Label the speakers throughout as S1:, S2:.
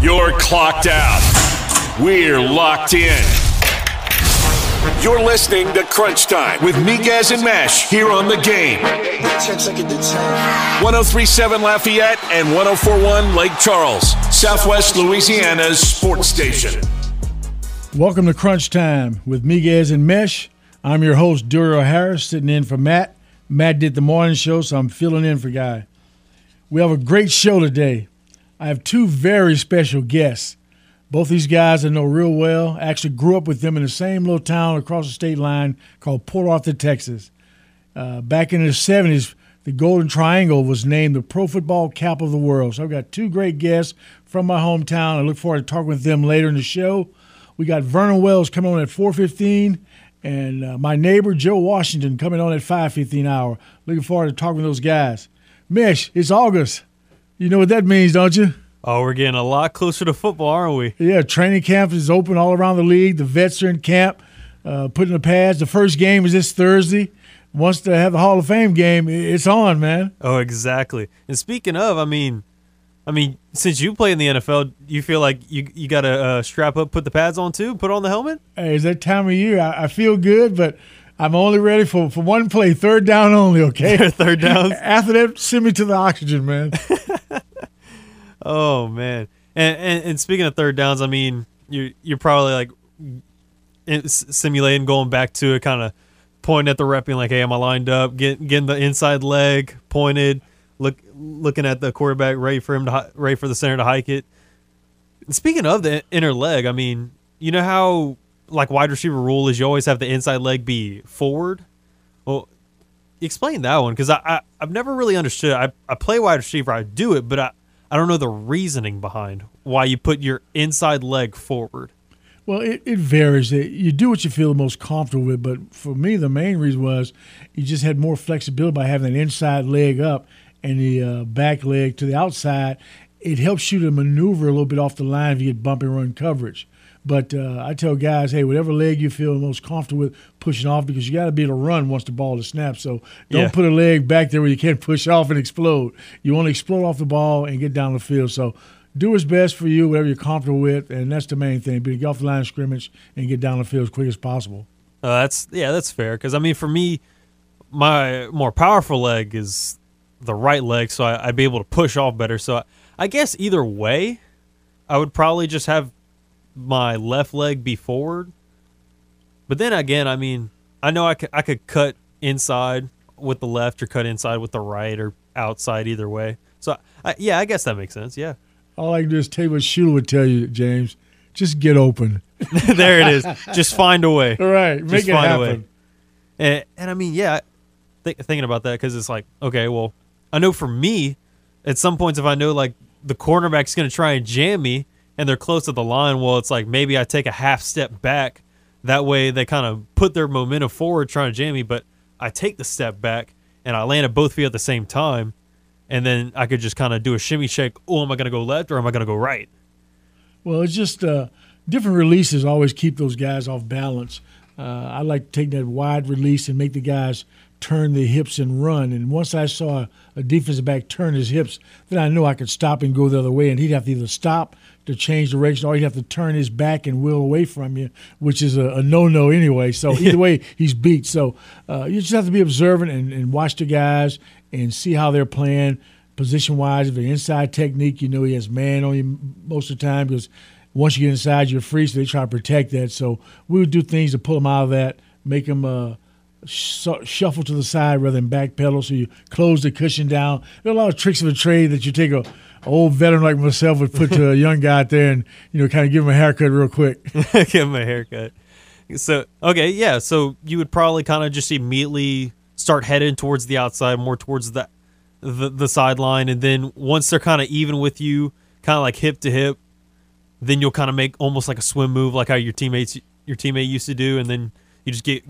S1: You're clocked out. We're locked in. You're listening to Crunch Time with Miguez and Mesh here on the game. 1037 Lafayette and 1041 Lake Charles, Southwest Louisiana's sports station.
S2: Welcome to Crunch Time with Miguez and Mesh. I'm your host, Duriel Harris, sitting in for Matt. Matt did the morning show, so I'm filling in for Guy. We have a great show today. I have two very special guests. Both these guys I know real well. I actually grew up with them in the same little town across the state line called Port Arthur, Texas. Uh, back in the 70s, the Golden Triangle was named the Pro Football Capital of the World. So I've got two great guests from my hometown. I look forward to talking with them later in the show. We got Vernon Wells coming on at 4:15, and uh, my neighbor Joe Washington coming on at 5:15 hour. Looking forward to talking with those guys. Mish, it's August. You know what that means, don't you?
S3: Oh, we're getting a lot closer to football, aren't we?
S2: Yeah, training camp is open all around the league. The vets are in camp, uh, putting the pads. The first game is this Thursday. Once they have the Hall of Fame game, it's on, man.
S3: Oh, exactly. And speaking of, I mean, I mean, since you play in the NFL, you feel like you you got to uh, strap up, put the pads on too, put on the helmet.
S2: Hey, it's that time of year. I, I feel good, but I'm only ready for, for one play, third down only, okay?
S3: third down.
S2: After that, send me to the oxygen, man.
S3: oh man. And, and and speaking of third downs, I mean, you you're probably like simulating going back to it, kind of pointing at the rep, being like, "Hey, am I lined up?" Get, getting the inside leg pointed, look looking at the quarterback, ready for him to ready for the center to hike it. And speaking of the inner leg, I mean, you know how like wide receiver rule is you always have the inside leg be forward. Well, explain that one because I, I I've never really understood. I I play wide receiver, I do it, but I I don't know the reasoning behind why you put your inside leg forward.
S2: Well, it, it varies. You do what you feel the most comfortable with, but for me, the main reason was you just had more flexibility by having an inside leg up and the uh, back leg to the outside. It helps you to maneuver a little bit off the line if you get bump and run coverage. But uh, I tell guys, hey, whatever leg you feel most comfortable with pushing off, because you got to be able to run once the ball is snapped. So don't yeah. put a leg back there where you can't push off and explode. You want to explode off the ball and get down the field. So do what's best for you, whatever you're comfortable with, and that's the main thing. Be get off the line of scrimmage and get down the field as quick as possible.
S3: Uh, that's yeah, that's fair. Because I mean, for me, my more powerful leg is the right leg, so I, would be able to push off better. So I, I guess either way, I would probably just have my left leg be forward. But then again, I mean, I know I could, I could cut inside with the left or cut inside with the right or outside either way. So I, yeah, I guess that makes sense. Yeah.
S2: All I can do is tell you what Shula would tell you, James. Just get open.
S3: there it is. Just find a way.
S2: All right, make Just it happen.
S3: And, and I mean, yeah, th- thinking about that because it's like, okay, well, I know for me, at some points, if I know like the cornerback's going to try and jam me, and they're close to the line, well, it's like maybe I take a half step back. That way they kind of put their momentum forward trying to jam me, but I take the step back and I land at both feet at the same time. And then I could just kind of do a shimmy shake. Oh, am I going to go left or am I going to go right?
S2: Well, it's just uh, different releases always keep those guys off balance. Uh, I like to take that wide release and make the guys turn the hips and run. And once I saw a defensive back turn his hips, then I knew I could stop and go the other way. And he'd have to either stop to change direction, or he'd have to turn his back and wheel away from you, which is a, a no-no anyway. So either way, he's beat. So uh, you just have to be observant and, and watch the guys and see how they're playing position-wise. If they're inside technique, you know he has man on you most of the time because once you get inside, you're free. So they try to protect that. So we would do things to pull them out of that, make them uh, – shuffle to the side rather than back pedal. So you close the cushion down. There are a lot of tricks of the trade that you take a old veteran like myself would put to a young guy out there and you know kind of give him a haircut real quick.
S3: give him a haircut. So okay, yeah. So you would probably kind of just immediately start heading towards the outside, more towards the the, the sideline, and then once they're kind of even with you, kind of like hip to hip, then you'll kind of make almost like a swim move, like how your teammates your teammate used to do, and then you just get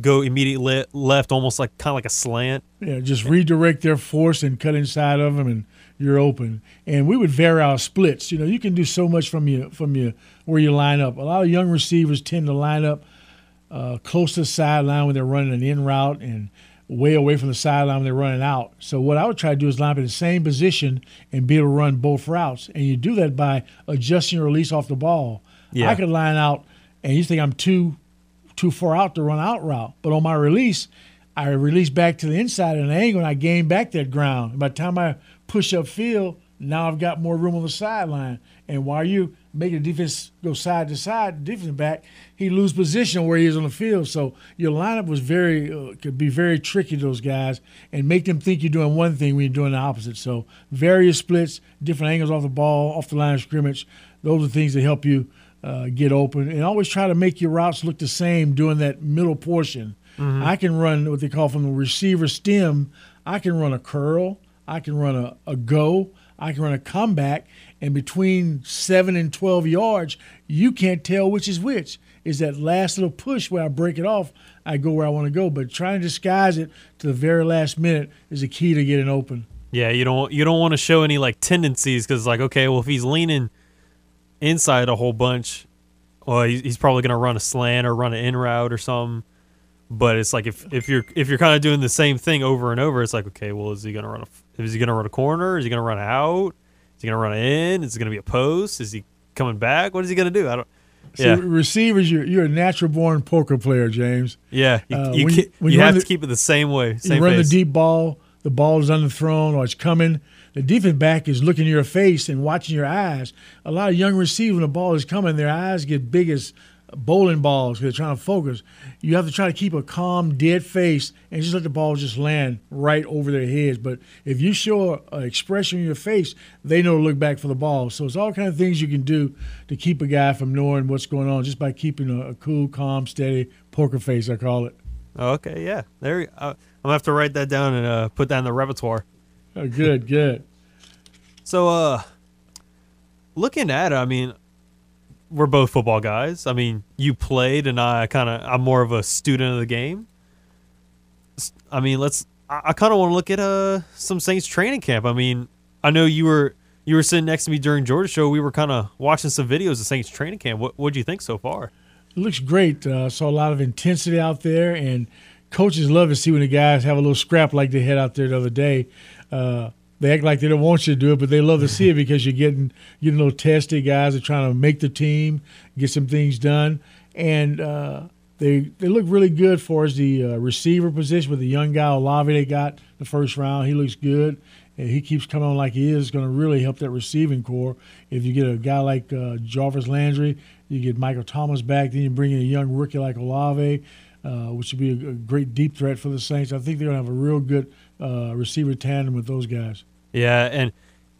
S3: go immediately left, almost like kind of like a slant.
S2: Yeah, just redirect their force and cut inside of them, and you're open. And we would vary our splits. You know, you can do so much from you from you where you line up. A lot of young receivers tend to line up uh, close to the sideline when they're running an in route, and way away from the sideline when they're running out. So what I would try to do is line up in the same position and be able to run both routes. And you do that by adjusting your release off the ball.
S3: Yeah.
S2: I could line out, and you think I'm too too far out to run out route, but on my release, I release back to the inside at an angle, and I gain back that ground. By the time I push up field, now I've got more room on the sideline. And while you make the defense go side to side, defense back, he lose position where he is on the field. So your lineup was very uh, could be very tricky to those guys and make them think you're doing one thing when you're doing the opposite. So various splits, different angles off the ball, off the line of scrimmage. Those are things that help you uh, get open. And always try to make your routes look the same during that middle portion. I can run what they call from the receiver stem. I can run a curl. I can run a, a go. I can run a comeback. And between seven and 12 yards, you can't tell which is which. Is that last little push where I break it off, I go where I want to go. But trying to disguise it to the very last minute is the key to getting open.
S3: Yeah, you don't you don't want to show any like tendencies because like okay, well if he's leaning inside a whole bunch, well he's, probably gonna run a slant or run an in route or something. But it's like if, if you're if you're kind of doing the same thing over and over, it's like okay, well is he gonna run a is he gonna run a corner? Is he gonna run out? Is he gonna run in? Is it gonna be a post? Is he coming back? What is he gonna do? I don't. Yeah,
S2: receivers, you're, you're a natural born poker player, James.
S3: yeah. You,
S2: uh,
S3: you,
S2: you-
S3: you have to keep it the same way. Same
S2: you run
S3: pace.
S2: the deep ball, the ball is underthrown or it's coming. The defense back is looking your face and watching your eyes. A lot of young receivers, when the ball is coming, their eyes get big as bowling balls because they're trying to focus. You have to try to keep a calm, dead face and just let the ball just land right over their heads. But if you show an expression in your face, they know to look back for the ball. So it's all kind of things you can do to keep a guy from knowing what's going on just by keeping a, a cool, calm, steady poker face, I call it.
S3: Oh, okay, yeah. There, uh, I'm gonna have to write that down and uh, put that in the repertoire.
S2: Oh, good, good.
S3: So, uh, looking at it, I mean, we're both football guys. I mean, you played, and I kind of, I'm more of a student of the game. I mean, let's. I, I kind of want to look at uh some Saints training camp. I mean, I know you were you were sitting next to me during Georgia show. We were kind of watching some videos of Saints training camp. What what do you think so far?
S2: It looks great. Uh, saw a lot of intensity out there, and coaches love to see when the guys have a little scrap like they had out there the other day. Uh, they act like they don't want you to do it, but they love to see it because you're getting getting a little testy. Guys are trying to make the team, get some things done, and uh, they they look really good for us. The uh, receiver position with the young guy Olave they got the first round, he looks good. And he keeps coming on like he is, going to really help that receiving corps. If you get a guy like uh, Jarvis Landry, you get Michael Thomas back, then you bring in a young rookie like Olave, uh, which would be a, a great deep threat for the Saints. I think they're going to have a real good uh, receiver tandem with those guys.
S3: Yeah, and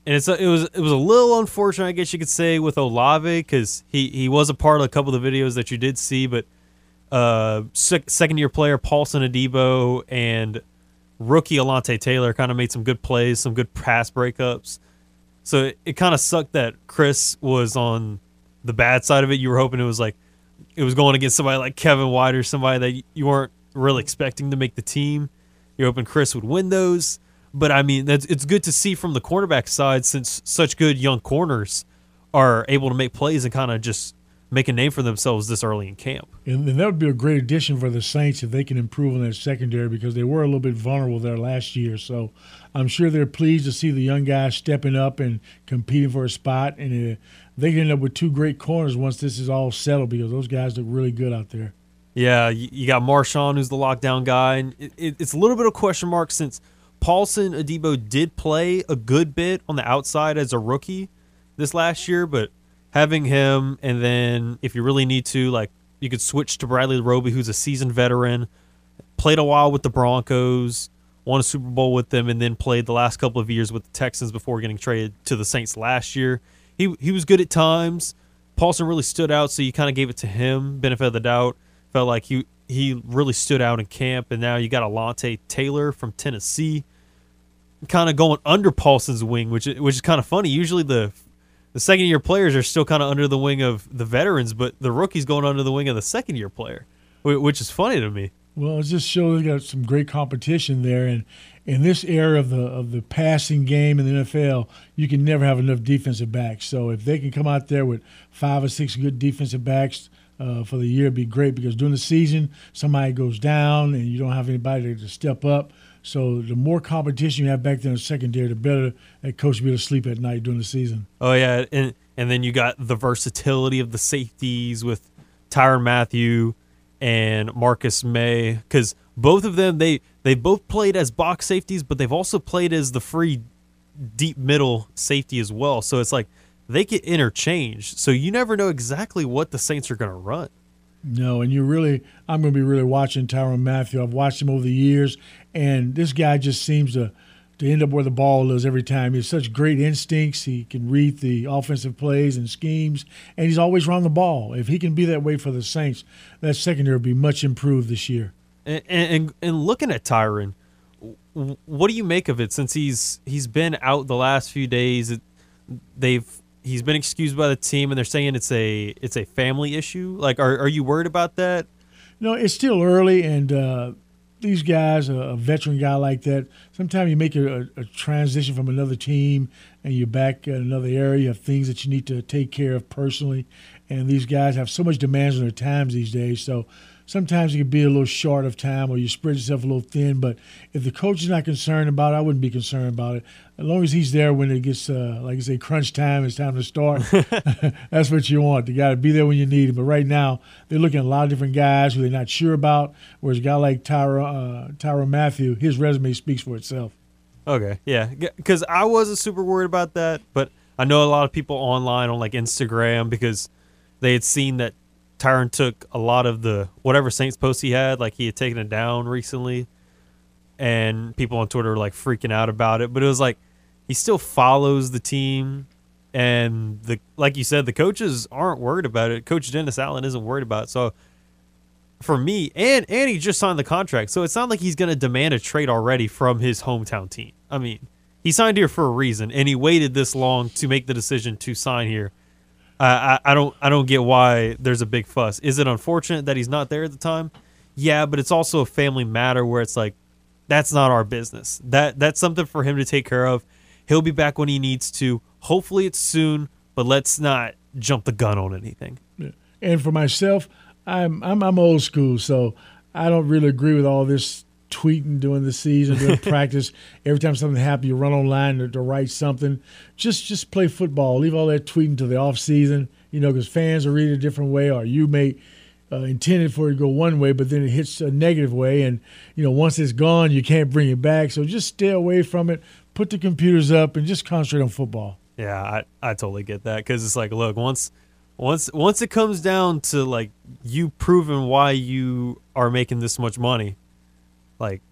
S3: and it's a, it was it was a little unfortunate, I guess you could say, with Olave because he he was a part of a couple of the videos that you did see, but uh, sec- second year player Paulson Adebo and rookie Alontae Taylor kind of made some good plays, some good pass breakups. So it, it kind of sucked that Chris was on the bad side of it. You were hoping it was like it was going against somebody like Kevin White or somebody that you weren't really expecting to make the team. You're hoping Chris would win those. But I mean, it's good to see from the cornerback side since such good young corners are able to make plays and kind of just make a name for themselves this early in camp.
S2: And, and that would be a great addition for the Saints if they can improve on their secondary because they were a little bit vulnerable there last year. So I'm sure they're pleased to see the young guys stepping up and competing for a spot. And uh, they can end up with two great corners once this is all settled because those guys look really good out there.
S3: Yeah, you, got Marshon, who's the lockdown guy, and it, it, it's a little bit of question mark since Paulson Adebo did play a good bit on the outside as a rookie this last year, but having him and then if you really need to, like you could switch to Bradley Roby, who's a seasoned veteran, played a while with the Broncos, won a Super Bowl with them, and then played the last couple of years with the Texans before getting traded to the Saints last year. He he was good at times. Paulson really stood out, so you kind of gave it to him, benefit of the doubt. Felt like he he really stood out in camp, and now you got Alontae Taylor from Tennessee, kind of going under Paulson's wing, which which is kind of funny. Usually the the second year players are still kind of under the wing of the veterans, but the rookie's going under the wing of the second year player, which is funny to me.
S2: Well, it just shows they got some great competition there, and in this era of the of the passing game in the NFL, you can never have enough defensive backs. So if they can come out there with five or six good defensive backs, uh, for the year be great because during the season, somebody goes down and you don't have anybody to step up. So the more competition you have back there in the secondary, the better that coach will be able to sleep at night during the season.
S3: Oh yeah, and and then you got the versatility of the safeties with Tyrann Mathieu and Marcus Maye because both of them they they both played as box safeties, but they've also played as the free deep middle safety as well. So it's like they get interchanged. So you never know exactly what the Saints are going to run.
S2: No, and you really, I'm going to be really watching Tyrann Mathieu. I've watched him over the years, and this guy just seems to to end up where the ball is every time. He has such great instincts. He can read the offensive plays and schemes, and he's always around the ball. If he can be that way for the Saints, that secondary will be much improved this year.
S3: And and, and looking at Tyrann, what do you make of it? Since he's he's been out the last few days, they've he's been excused by the team, and they're saying it's a it's a family issue. Like, are are you worried about that?
S2: No, it's still early, and uh, these guys, a, veteran guy like that, sometimes you make a, a, transition from another team, and you're back in another area. You have things that you need to take care of personally, and these guys have so much demands on their times these days. So sometimes it can be a little short of time or you spread yourself a little thin. But if the coach is not concerned about it, I wouldn't be concerned about it. As long as he's there when it gets, uh, like I say, crunch time, it's time to start. That's what you want. You got to be there when you need him. But right now, they're looking at a lot of different guys who they're not sure about. Whereas a guy like Tyra, uh, Tyra Mathieu, his resume speaks for itself.
S3: Okay, yeah, because I wasn't super worried about that, but I know a lot of people online on like Instagram because they had seen that Tyrann took a lot of the whatever Saints posts he had, like he had taken it down recently, and people on Twitter were like freaking out about it. But it was like he still follows the team, and the like you said, the coaches aren't worried about it. Coach Dennis Allen isn't worried about it. So for me, and and he just signed the contract, so it's not like he's going to demand a trade already from his hometown team. I mean, he signed here for a reason, and he waited this long to make the decision to sign here I, I don't I don't get why there's a big fuss. Is it unfortunate that he's not there at the time? Yeah, but it's also a family matter where it's like that's not our business. That that's something for him to take care of. He'll be back when he needs to. Hopefully it's soon, but let's not jump the gun on anything.
S2: And for myself, I'm I'm I'm old school, so I don't really agree with all this tweeting during the season, during practice. Every time something happens, you run online to, to, write something. Just just play football. Leave all that tweeting to the off season. You know, because fans are reading a different way, or you may uh, intended for it to go one way, but then it hits a negative way, and you know once it's gone, you can't bring it back. So just stay away from it. Put the computers up and just concentrate on football.
S3: Yeah, I, I totally get that because it's like, look, once once once it comes down to like you proving why you are making this much money, like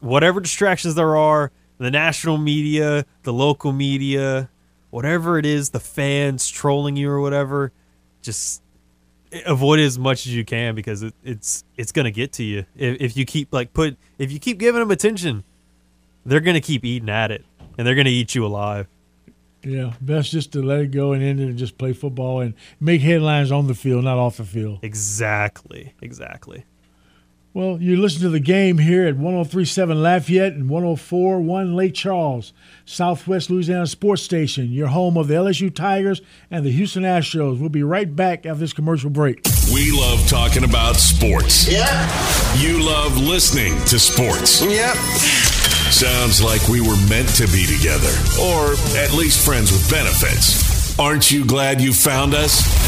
S3: whatever distractions there are, the national media, the local media, whatever it is, the fans trolling you or whatever, just avoid it as much as you can because it, it's it's gonna get to you if, if you keep like put if you keep giving them attention, they're gonna keep eating at it and they're gonna eat you alive.
S2: Yeah, best just to let it go and end it and just play football and make headlines on the field, not off the field.
S3: Exactly, exactly.
S2: Well, you listen to the game here at 1037 Lafayette and 1041 Lake Charles, Southwest Louisiana Sports Station, your home of the LSU Tigers and the Houston Astros. We'll be right back after this commercial break.
S1: We love talking about sports.
S4: Yeah.
S1: You love listening to sports.
S4: Yep.
S1: Sounds like we were meant to be together, or at least friends with benefits. Aren't you glad you found us?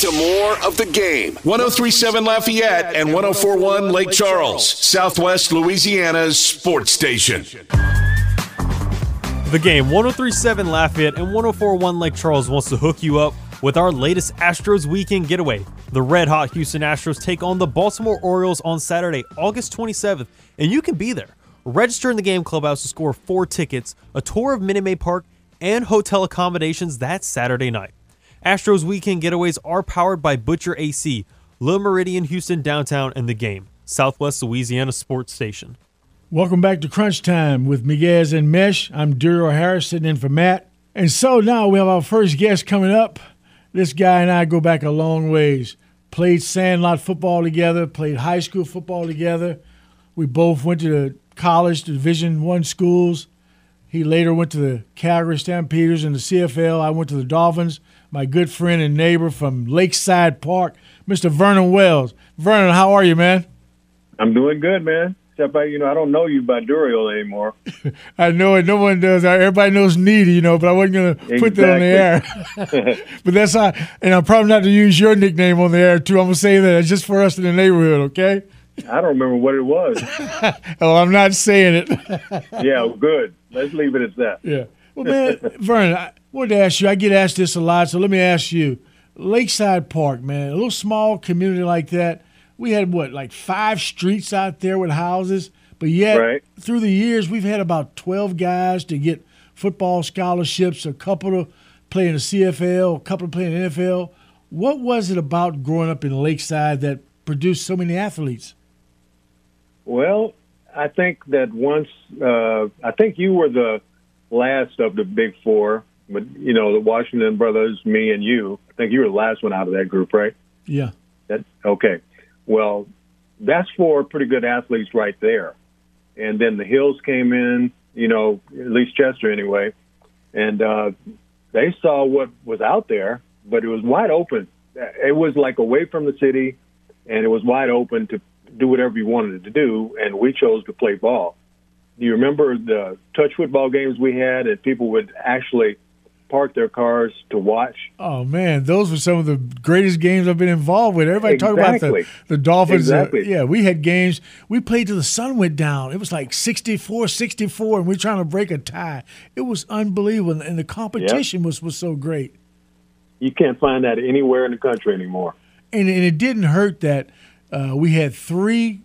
S1: To more of the game. 1037 Lafayette and 1041 Lake Charles, Southwest Louisiana's sports station.
S3: The game 1037 Lafayette and 1041 Lake Charles wants to hook you up with our latest Astros weekend getaway. The red hot Houston Astros take on the Baltimore Orioles on Saturday, August 27th, and you can be there. Register in the game clubhouse to score four tickets, a tour of Minute Maid Park, and hotel accommodations that Saturday night. Astros weekend getaways are powered by Butcher AC, Le Méridien Houston downtown, and the game, Southwest Louisiana Sports Station.
S2: Welcome back to Crunch Time with Miguez and Mesh. I'm Daryl Harrison in for Matt. And so now we have our first guest coming up. This guy and I go back a long ways. Played sandlot football together, played high school football together. We both went to the college, Division One schools. He later went to the Calgary Stampeders in the CFL. I went to the Dolphins. My good friend and neighbor from Lakeside Park, Mr. Vernon Wells. Vernon, how are you, man?
S4: I'm doing good, man. Except I, you know, I don't know you by Duriel anymore.
S2: I know it. No one does. Everybody knows Needy, you know, but I wasn't going to put that on the air. but that's not, and I'm probably not to use your nickname on the air, too. I'm going to say that it's just for us in the neighborhood, okay?
S4: I don't remember what it was.
S2: oh, I'm not saying it.
S4: yeah, good. Let's leave it at that.
S2: Yeah. Well, man, Vernon, I wanted to ask you. I get asked this a lot, so let me ask you. Lakeside Park, man, a little small community like that. We had what, like five streets out there with houses, but yet
S4: right.
S2: through the years we've had about twelve guys to get football scholarships, a couple to play in the CFL, a couple to play in the NFL. What was it about growing up in Lakeside that produced so many athletes?
S4: Well, I think that once uh, I think you were the last of the big four, but you know the Washington brothers, me and you. I think you were the last one out of that group, right?
S2: Yeah.
S4: That okay. Well, that's four pretty good athletes right there. And then the Hills came in, you know, at least Chester anyway, and uh, they saw what was out there, but it was wide open. It was like away from the city, and it was wide open to do whatever you wanted to do, and we chose to play ball. Do you remember the touch football games we had, and people would actually park their cars to watch?
S2: Oh man, those were some of the greatest games I've been involved with. Everybody
S4: exactly.
S2: talk about the, the Dolphins.
S4: Exactly.
S2: Uh, yeah, we had games. We played till the sun went down. It was like 64, 64, and we are trying to break a tie. It was unbelievable, and the competition yep. was was so great.
S4: You can't find that anywhere in the country anymore.
S2: And, and it didn't hurt that uh, we had three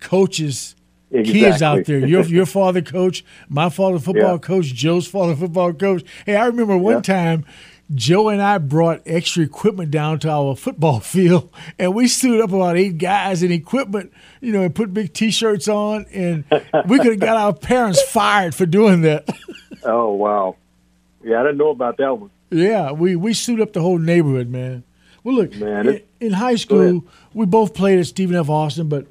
S2: coaches,
S4: exactly.
S2: kids out there. Your your father coach, my father football yeah. coach, Joe's father football coach. Hey, I remember one yeah. time. Joe and I brought extra equipment down to our football field, and we stood up about eight guys in equipment, you know, and put big T-shirts on, and we could have got our parents fired for doing that.
S4: oh wow! Yeah, I didn't know about that one.
S2: Yeah, we we suit up the whole neighborhood, man. Well, look,
S4: man,
S2: in, in high school, we both played at Stephen F. Austin, but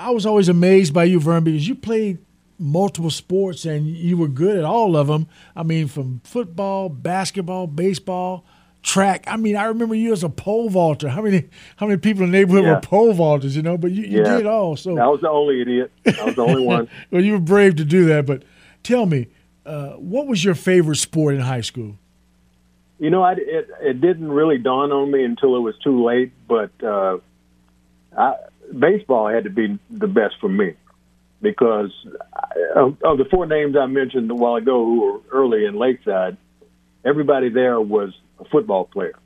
S2: I was always amazed by you, Vern, because you played multiple sports and you were good at all of them. I mean, from football, basketball, baseball, track. I mean, I remember you as a pole vaulter. How many how many people in the neighborhood
S4: yeah.
S2: were pole vaulters? You know, but you, you
S4: yeah.
S2: did all. So
S4: I was the only idiot. I was the only one.
S2: well, you were brave to do that. But tell me, uh, what was your favorite sport in high school?
S4: You know, I, it it didn't really dawn on me until it was too late. But uh, I, baseball had to be the best for me because of, of the four names I mentioned a while ago who were early in Lakeside, everybody there was a football player,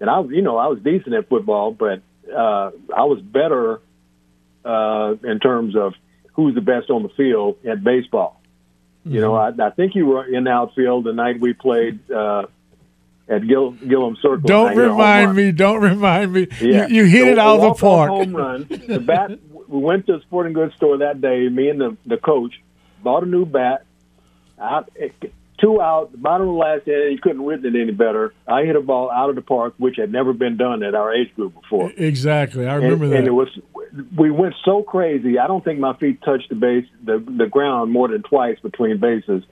S4: and I, you know, I was decent at football, but uh, I was better uh, in terms of who's the best on the field at baseball. Mm-hmm. You know, I, I think you were in the outfield the night we played. Uh, at Gil, Gillum Circle.
S2: Don't remind me. Don't remind me.
S4: Yeah.
S2: You, you hit
S4: so
S2: it out of the park.
S4: Home run. The bat. we went to the sporting goods store that day. Me and the the coach bought a new bat. Out, two out, bottom of the last inning. You couldn't written it any better. I hit a ball out of the park, which had never been done at our age group before.
S2: Exactly, I remember
S4: and,
S2: that.
S4: And it was, we went so crazy. I don't think my feet touched the base, the the ground more than twice between bases.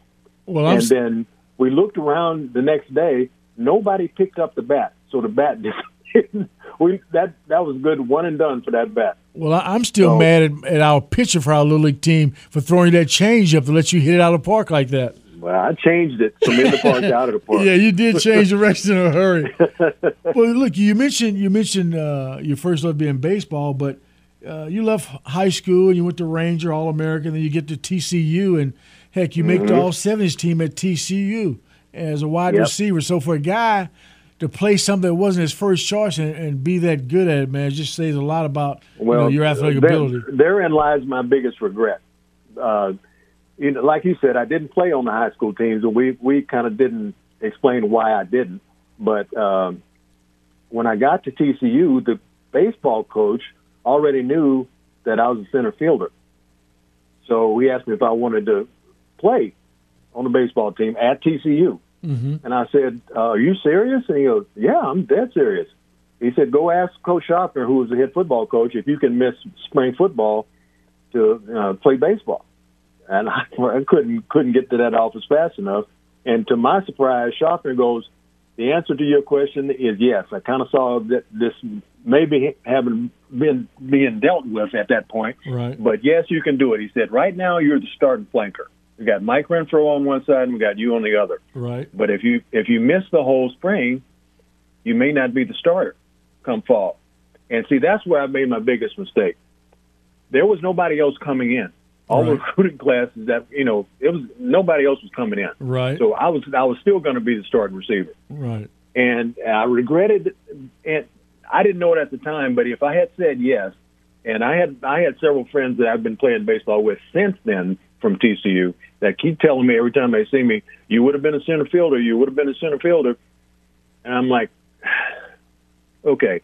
S2: Well,
S4: and
S2: I'm...
S4: then we looked around the next day nobody picked up the bat, so the bat didn't. we that that was good, one and done for that bat.
S2: Well, I'm still
S4: So-
S2: mad at, at our pitcher for our little league team for throwing that change up to let you hit it out of the park like that.
S4: Well, I changed it from in the park to out of the park.
S2: Yeah, you did change direction in a hurry. well, look, you mentioned you mentioned uh, your first love being baseball, but uh, you left high school and you went to Ranger All American, then you get to TCU, and heck, you make the All Seventies team at TCU as a wide
S4: Yep.
S2: receiver. So for a guy to play something that wasn't his first choice and, and be that good at it, man, it just says a lot about you know,
S4: Well,
S2: your athletic
S4: there-
S2: ability.
S4: Therein lies my biggest regret. Uh, you know, like you said, I didn't play on the high school teams, and we we kind of didn't explain why I didn't. But um, when I got to TCU, the baseball coach already knew that I was a center fielder. So he asked me if I wanted to play on the baseball team at TCU.
S2: hmm
S4: And I said, uh, "Are you serious?" And he goes, "Yeah, I'm dead serious." He said, "Go ask Coach Shofner, who was the head football coach, if you can miss spring football to uh, play baseball." and I, I couldn't couldn't get to that office fast enough. And to my surprise, Shofner goes, "The answer to your question is yes." I kind of saw that this maybe having been being dealt with at that point,
S2: Right.
S4: but yes, you can do it. He said, "Right now, you're the starting flanker. We got Mike Renfro on one side, and we got you on the other.
S2: Right.
S4: But if you if you miss the whole spring, you may not be the starter come fall. And see, that's where I made my biggest mistake. There was nobody else coming in. All the recruiting classes that you know, it was nobody else was coming in.
S2: Right.
S4: So I was I was still going to be the starting receiver,
S2: Right.
S4: and I regretted. And I didn't know it at the time, but if I had said yes, and I had I had several friends that I've been playing baseball with since then from TCU that keep telling me every time they see me, you would have been a center fielder, you would have been a center fielder, and I'm like, okay.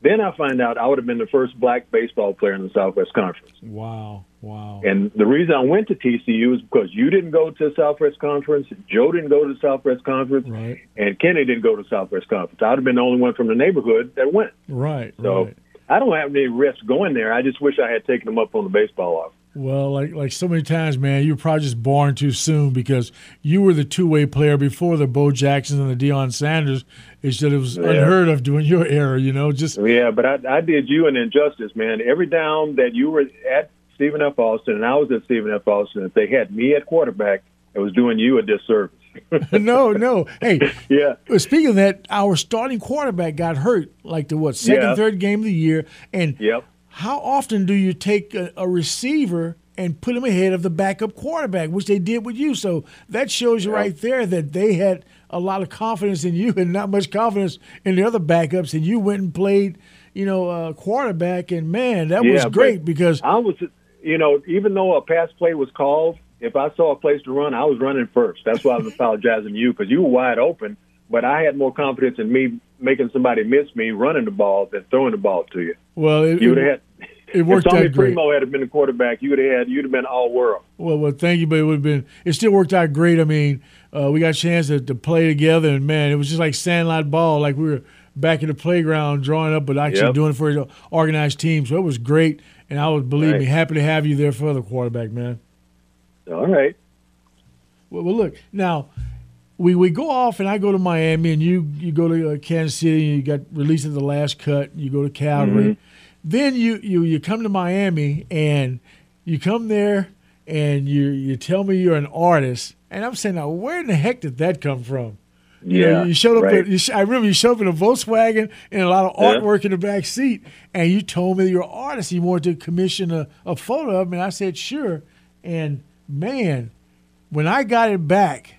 S4: Then I find out I would have been the first black baseball player in the Southwest Conference.
S2: Wow. Wow.
S4: And the reason I went to TCU is because you didn't go to the Southwest Conference, Joe didn't go to the Southwest Conference,
S2: Right.
S4: and Kenny didn't go to the Southwest Conference. I'd have been the only one from the neighborhood that went.
S2: Right.
S4: So
S2: right.
S4: I don't have any risk going there. I just wish I had taken them up on the baseball offer.
S2: Well, like like so many times, man, you were probably just born too soon because you were the two way player before the Bo Jacksons and the Deion Sanders. It's that it was
S4: Yeah.
S2: unheard of during your era, you know. Just
S4: Yeah, but I, I did you an injustice, man. Every down that you were at Stephen F. Austin and I was at Stephen F. Austin, if they had me at quarterback, it was doing you a disservice.
S2: no, no. Hey,
S4: yeah.
S2: Speaking of that, our starting quarterback got hurt like the what second,
S4: Yeah.
S2: third game of the year. And
S4: Yep.
S2: How often do you take a, a receiver and put him ahead of the backup quarterback, which they did with you? So that shows you
S4: Yeah.
S2: right there that they had a lot of confidence in you and not much confidence in the other backups, and you went and played, you know, uh, quarterback. And man, that was
S4: Yeah, but
S2: great because
S4: I was, you know, even though a pass play was called, if I saw a place to run, I was running first. That's why I was apologizing to you because you were wide open. But I had more confidence in me making somebody miss me running the ball than throwing the ball to you.
S2: well, it,
S4: You would have had.
S2: It worked
S4: if Tommy
S2: out great.
S4: Primo had been the quarterback, you'd have had. You'd have been all world.
S2: Well, well, thank you, but it would have been. It still worked out great. I mean, uh, we got a chance to, to play together, and man, it was just like sandlot ball, like we were back in the playground drawing up, but actually
S4: Yep.
S2: doing it for an organized team. So it was great, and I was, believe me, happy to have you there for the quarterback, man.
S4: All right.
S2: Well, well look now. We, we go off and I go to Miami and you you go to uh, Kansas City and you got released at the last cut. You go to Calgary, then you, you you come to Miami and you come there and you you tell me you're an artist and I'm saying now where in the heck did that come from? You know,
S4: Yeah,
S2: you showed up.
S4: right.
S2: At, you sh- I remember you showed up in a Volkswagen and a lot of
S4: Yeah.
S2: artwork in the back seat, and you told me you're an artist. You wanted to commission a, a photo of me, and I said sure. And man, when I got it back,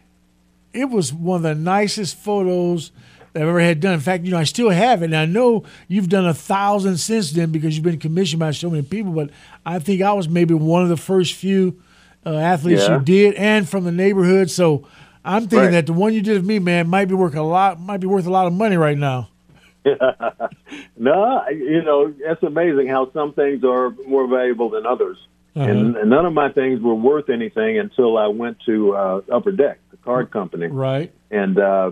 S2: it was one of the nicest photos I've ever had done. In fact, you know, I still have it. And I know you've done a thousand since then because you've been commissioned by so many people. But I think I was maybe one of the first few uh, athletes
S4: Yeah.
S2: you did, and from the neighborhood. So I'm thinking
S4: Right.
S2: that the one you did of me, man, might be worth a lot. Might be worth a lot of money right now.
S4: No, you know, it's amazing how some things are more valuable than others. And,
S2: Uh-huh.
S4: and none of my things were worth anything until I went to uh, Upper Deck, the card company.
S2: Right.
S4: And uh,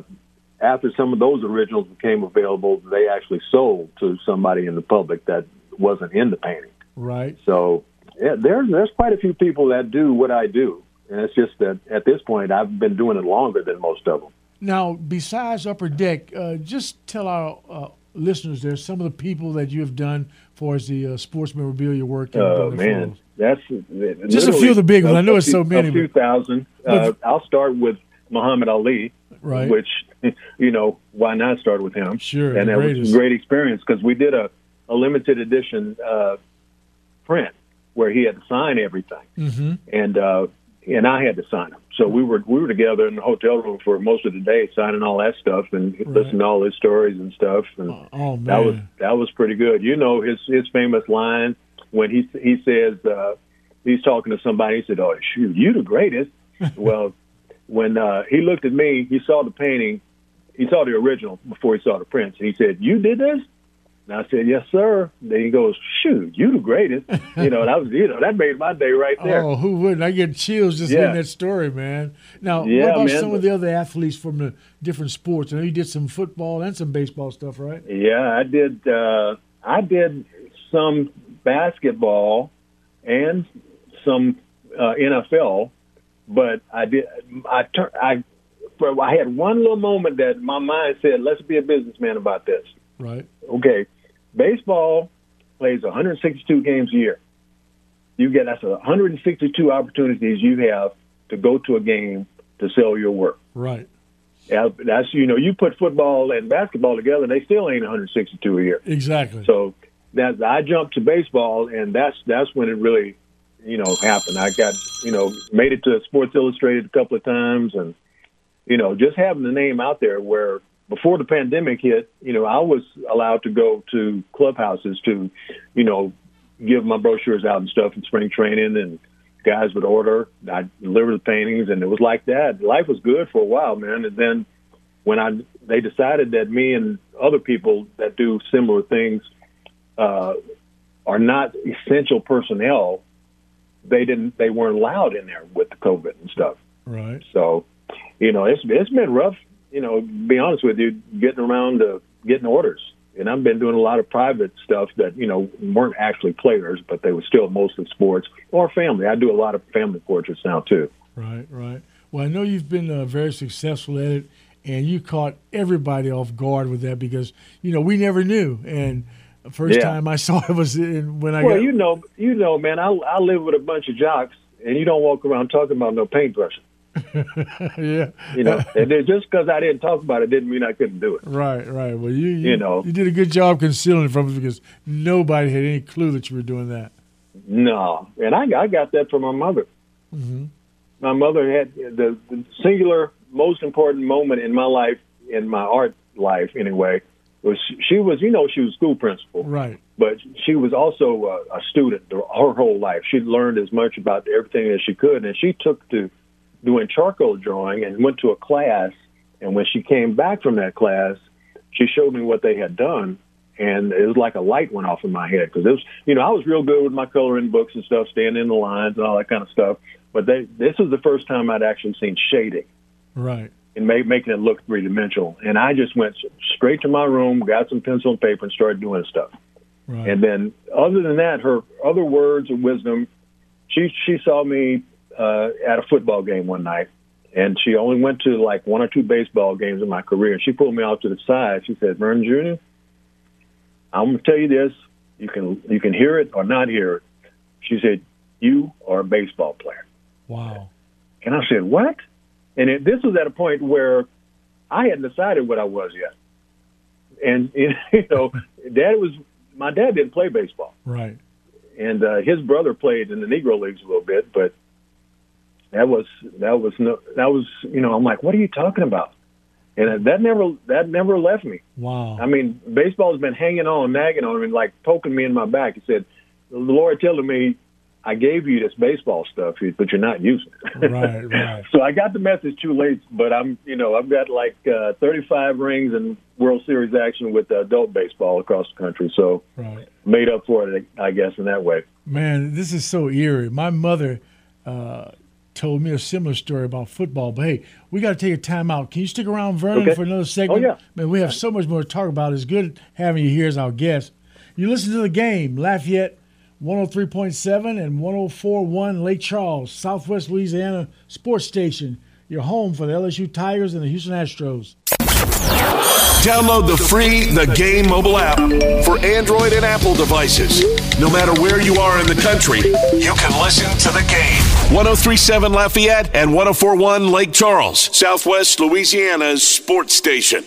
S4: after some of those originals became available, they actually sold to somebody in the public that wasn't in the painting.
S2: Right.
S4: So yeah, there's there's quite a few people that do what I do, and it's just that at this point I've been doing it longer than most of them.
S2: Now, besides Upper Deck, uh, just tell our uh, listeners there some of the people that you have done for as the uh, sports memorabilia work.
S4: Oh man,
S2: photos.
S4: that's
S2: Just a few of the big ones. I know it's so many,
S4: few thousand. Uh, I'll start with Muhammad Ali,
S2: Right.
S4: which you know why not start with him?
S2: Sure,
S4: and that was a great experience because we did a, a limited edition uh, print where he had to sign everything,
S2: hmm
S4: and uh, and I had to sign them. So we were we were together in the hotel room for most of the day, signing all that stuff and listening to all his stories and stuff. And
S2: Oh man,
S4: that was that was pretty good. You know his his famous line when he he says uh, he's talking to somebody. He said, "Oh shoot, you the greatest." well, when uh, he looked at me, he saw the painting. He saw the original before he saw the prints, and he said, "You did this." And I said, "Yes, sir." Then he goes, "Shoot, you the greatest." you know that was you know that made my day right there.
S2: Oh, who wouldn't? I get chills just
S4: Yeah.
S2: hearing that story, man. Now,
S4: Yeah,
S2: what about
S4: man.
S2: some of the other athletes from the different sports? I know you did some football and some baseball stuff, right?
S4: Yeah, I did. Uh, I did some basketball and some uh, NFL, but I did. I turned. I I had one little moment that my mind said, "Let's be a businessman about this."
S2: Right.
S4: Okay, baseball plays 162 games a year. You get that's 162 opportunities you have to go to a game to sell your work.
S2: Right.
S4: Yeah, that's you know you put football and basketball together, they still ain't 162 a year.
S2: Exactly.
S4: So that I jumped to baseball, and that's that's when it really, you know, happened. I got you know made it to Sports Illustrated a couple of times, and you know just having the name out there. Where before the pandemic hit, you know, I was allowed to go to clubhouses to, you know, give my brochures out and stuff in spring training, and guys would order. I'd deliver the paintings, and it was like that. Life was good for a while, man. And then when I they decided that me and other people that do similar things uh, are not essential personnel, they didn't they weren't allowed in there with the COVID and stuff.
S2: Right.
S4: So, you know, it's it's been rough. You know, be honest with you, getting around to getting orders. And I've been doing a lot of private stuff that you know weren't actually players, but they were still mostly sports or family. I do a lot of family portraits now too.
S2: Right. Right. Well, I know you've been uh, very successful at it, and you caught everybody off guard with that because you know we never knew and. First
S4: Yeah.
S2: time I saw it was in, when I
S4: Well,
S2: got
S4: you know, you know, man. I I live with a bunch of jocks, and you don't walk around talking about no paintbrushing.
S2: yeah
S4: You know, and just because I didn't talk about it didn't mean I couldn't do it.
S2: right right well you you,
S4: You know.
S2: you did a good job concealing it from us because nobody had any clue that you were doing that
S4: No, and I I got that from my mother.
S2: mm-hmm.
S4: My mother had the, the singular most important moment in my life, in my art life anyway, was she was you know she was school principal,
S2: right
S4: but she was also a, a student her whole life. She learned as much about everything as she could, and she took to doing charcoal drawing and went to a class. And when she came back from that class, she showed me what they had done, and it was like a light went off in my head because it was, you know, I was real good with my coloring books and stuff, standing in the lines and all that kind of stuff. But they, this was the first time I'd actually seen shading
S2: right
S4: and make, making it look three dimensional. And I just went straight to my room, got some pencil and paper, and started doing stuff.
S2: right
S4: And then, other than that, her other words of wisdom, she she saw me uh, at a football game one night, and she only went to like one or two baseball games in my career. And she pulled me out to the side. She said, "Vernon Jr., I'm going to tell you this. You can you can hear it or not hear it." She said, "You are a baseball player."
S2: wow
S4: And I said, "What?" And it, this was at a point where I hadn't decided what I was yet. And you know, Dad was my dad didn't play baseball
S2: right
S4: and uh, his brother played in the Negro leagues a little bit, but that was that was no that was you know I'm like, what are you talking about? And that never that never left me.
S2: wow
S4: I mean, baseball has been hanging on, nagging on me, like poking me in my back. He said, the Lord telling me, I gave you this baseball stuff, but you're not using it.
S2: right right
S4: so I got the message too late, but I'm, you know, I've got like uh, 35 rings and World Series action with adult baseball across the country. So
S2: right
S4: made up for it, I guess, in that way.
S2: Man, this is so eerie. My mother uh, told me a similar story about football. But hey, we got to take a time out. Can you stick around, Vernon,
S4: Okay.
S2: for another segment?
S4: Oh, yeah.
S2: Man, we have so much more to talk about. It's good having you here as our guest. You listen to the game, Lafayette 103.7 and 104.1 Lake Charles, Southwest Louisiana Sports Station. Your home for the LSU Tigers and the Houston Astros.
S1: Download the free The Game mobile app for Android and Apple devices. No matter where you are in the country, you can listen to the game. 1037 Lafayette and 1041 Lake Charles, Southwest Louisiana's sports station.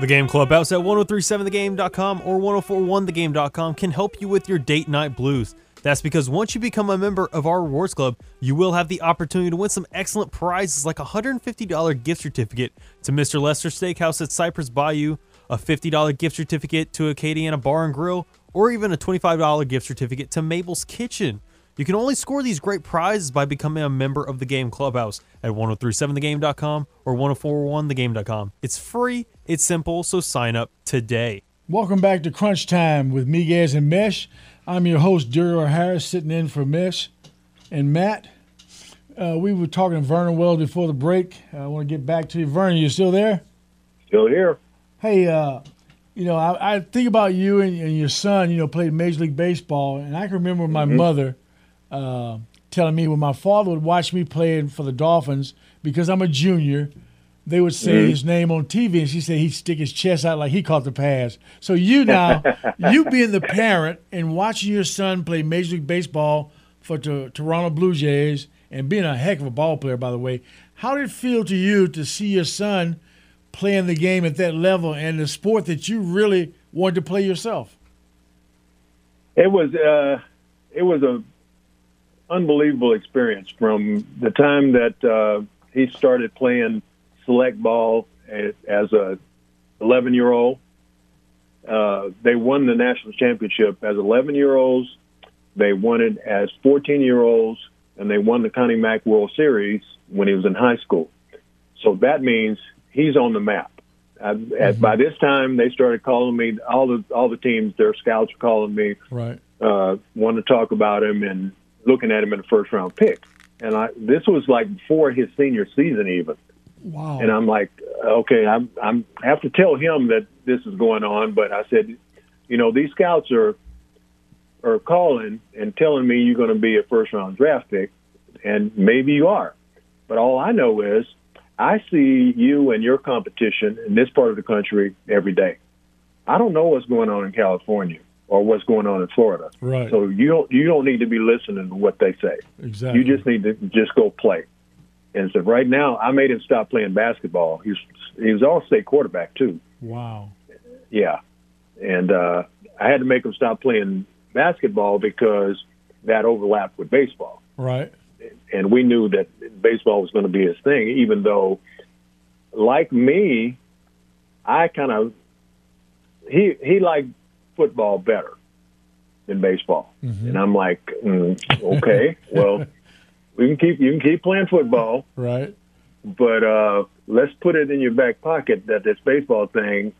S3: The Game Clubhouse at 1037thegame.com or 1041thegame.com can help you with your date night blues. That's because once you become a member of our rewards club, you will have the opportunity to win some excellent prizes like a $150 gift certificate to Mr. Lester Steakhouse at Cypress Bayou, a $50 gift certificate to Acadiana Bar and Grill, or even a $25 gift certificate to Mabel's Kitchen. You can only score these great prizes by becoming a member of the Game Clubhouse at 1037thegame.com or 1041thegame.com. It's free, it's simple, so sign up today.
S2: Welcome back to Crunch Time with Miguez and Mesh. I'm your host, Duriel Harris, sitting in for Mesh and Matt. Uh, we were talking to Vernon Wells before the break. I want to get back to you. Vernon, you still there?
S4: Still here.
S2: Hey, uh, you know, I, I think about you and, and your son, you know, played Major League Baseball, and I can remember my mother uh, telling me when my father would watch me playing for the Dolphins because I'm a junior. They would say
S4: Mm-hmm.
S2: his name on TV, and she said he'd stick his chest out like he caught the pass. So you now, you being the parent and watching your son play Major League Baseball for the Toronto Blue Jays and being a heck of a ball player, by the way, how did it feel to you to see your son playing the game at that level and the sport that you really wanted to play yourself?
S4: It was uh, it was a unbelievable experience from the time that uh, he started playing select ball as a 11 year old. Uh, they won the national championship as 11 year olds. They won it as 14 year olds, and they won the Connie Mack World Series when he was in high school. So that means he's on the map. Uh, at, by this time, they started calling me all the all the teams. Their scouts were calling me
S2: Right.
S4: uh, wanted to talk about him and looking at him in the first round pick. And I this was like before his senior season even.
S2: Wow.
S4: And I'm like, okay, I'm I'm I have to tell him that this is going on. But I said, you know, these scouts are are calling and telling me you're going to be a first round draft pick, and maybe you are. But all I know is I see you and your competition in this part of the country every day. I don't know what's going on in California or what's going on in Florida.
S2: Right.
S4: So you don't you don't need to be listening to what they say.
S2: exactly.
S4: You just need to just go play. And so right now, I made him stop playing basketball. He's he was all state quarterback too.
S2: wow.
S4: Yeah, and uh, I had to make him stop playing basketball because that overlapped with baseball,
S2: Right.
S4: and we knew that baseball was going to be his thing. Even though, like me, I kind of he he liked football better than baseball, and I'm like, mm, okay, well, we can keep you can keep playing football
S2: Right.
S4: but uh, let's put it in your back pocket that this baseball thing,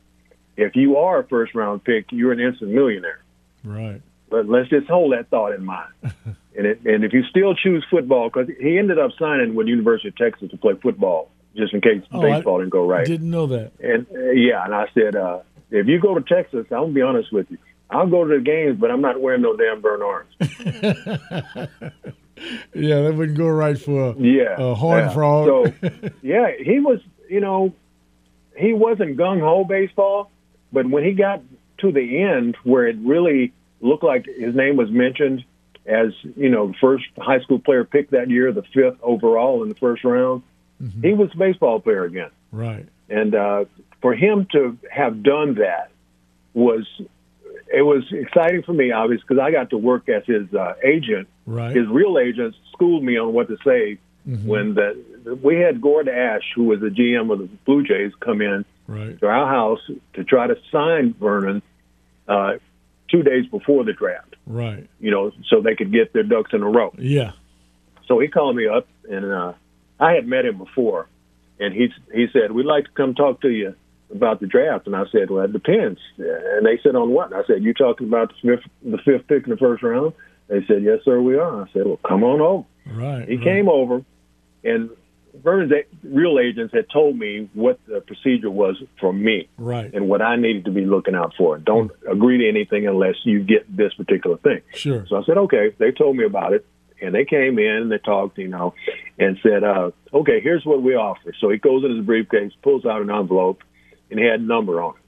S4: if you are a first round pick, you're an instant millionaire.
S2: Right.
S4: But let's just hold that thought in mind. and it, and if you still choose football, because he ended up signing with the University of Texas to play football, just in case
S2: Oh, I
S4: baseball didn't go right.
S2: I didn't know that.
S4: And uh, yeah, and I said, uh, if you go to Texas, I'm gonna be honest with you. I'll go to the games, but I'm not wearing no damn burn orange.
S2: Yeah, that wouldn't go right for a,
S4: Yeah,
S2: a horn
S4: yeah.
S2: frog.
S4: So, yeah, he was, you know, he wasn't gung ho baseball, but when he got to the end where it really looked like his name was mentioned as, you know, the first high school player picked that year, the fifth overall in the first round, he was a baseball player again.
S2: right.
S4: And uh, for him to have done that was it was exciting for me, obviously, because I got to work as his uh, agent
S2: Right.
S4: his real agent schooled me on what to say when the we had Gord Ash, who was the GM of the Blue Jays, come in
S2: right.
S4: to our house to try to sign Vernon uh, two days before the draft.
S2: Right.
S4: You know, so they could get their ducks in a row.
S2: Yeah.
S4: So he called me up, and uh, I had met him before, and he he said we'd like to come talk to you about the draft, and I said, well, it depends. And they said on what? And I said, you talking about the fifth the fifth pick in the first round? They said, yes, sir, we are. I said, well, come on over.
S2: Right.
S4: He
S2: right.
S4: came over, and Vernon's real agents had told me what the procedure was for me
S2: Right.
S4: and what I needed to be looking out for. Don't agree to anything unless you get this particular thing.
S2: Sure.
S4: So I said, okay. They told me about it, and they came in and they talked, you know, and said, uh, okay, here's what we offer. So he goes in his briefcase, pulls out an envelope, and he had a number on it.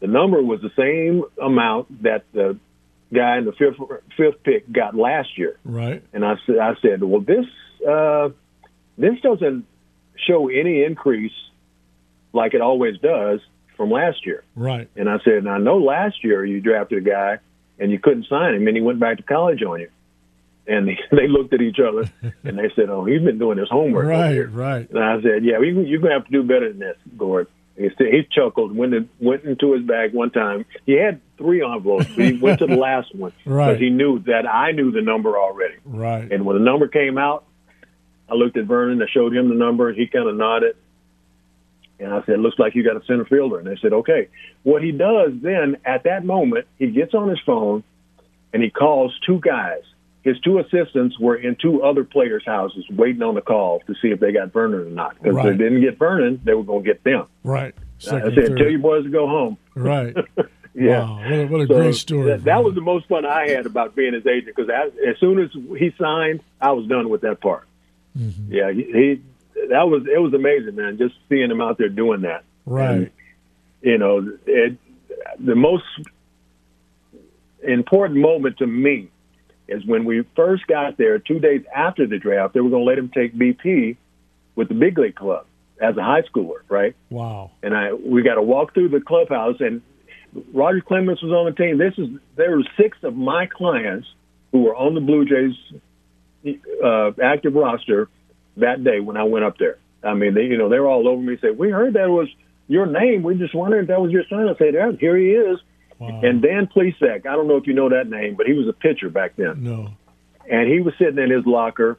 S4: The number was the same amount that the guy in the fifth fifth pick got last year.
S2: Right.
S4: And I said, I said, well, this uh, this doesn't show any increase like it always does from last year.
S2: Right.
S4: And I said, and I know last year you drafted a guy and you couldn't sign him, and he went back to college on you. And they looked at each other and they said, oh, he's been doing his homework.
S2: Right. Right.
S4: And I said, yeah, you- you're going to have to do better than this, Gord. He, he chuckled, went, in, went into his bag one time. He had three envelopes, but he went to the last one
S2: Right.
S4: because he knew that I knew the number already.
S2: Right.
S4: And when the number came out, I looked at Vernon. I showed him the number. He kind of nodded. And I said, looks like you got a center fielder. And they said, okay. What he does then, at that moment, he gets on his phone and he calls two guys. His two assistants were in two other players' houses waiting on the call to see if they got Vernon or not. Because if they didn't get Vernon, they were going to get them.
S2: Right.
S4: I said,
S2: third.
S4: tell your boys to go home.
S2: Right.
S4: Yeah,
S2: Wow, what a, what a
S4: So
S2: great story.
S4: That, that was the most fun I had about being his agent because as, as soon as he signed, I was done with that part.
S2: Mm-hmm.
S4: Yeah, he, he that was it was amazing, man. Just seeing him out there doing that.
S2: right.
S4: And, you know, it, the most important moment to me is when we first got there. Two days after the draft, they were going to let him take BP with the big league club as a high schooler, right?
S2: Wow.
S4: and I we got to walk through the clubhouse and Roger Clemens was on the team. This is there were six of my clients who were on the Blue Jays uh, active roster that day when I went up there. I mean, they, you know, they were all over me. Said, "We heard that was your name. We just wondered if that was your son." I said, "Yeah, here he is."
S2: Wow.
S4: And Dan Plesac, I don't know if you know that name, but he was a pitcher back then
S2: no.
S4: and he was sitting in his locker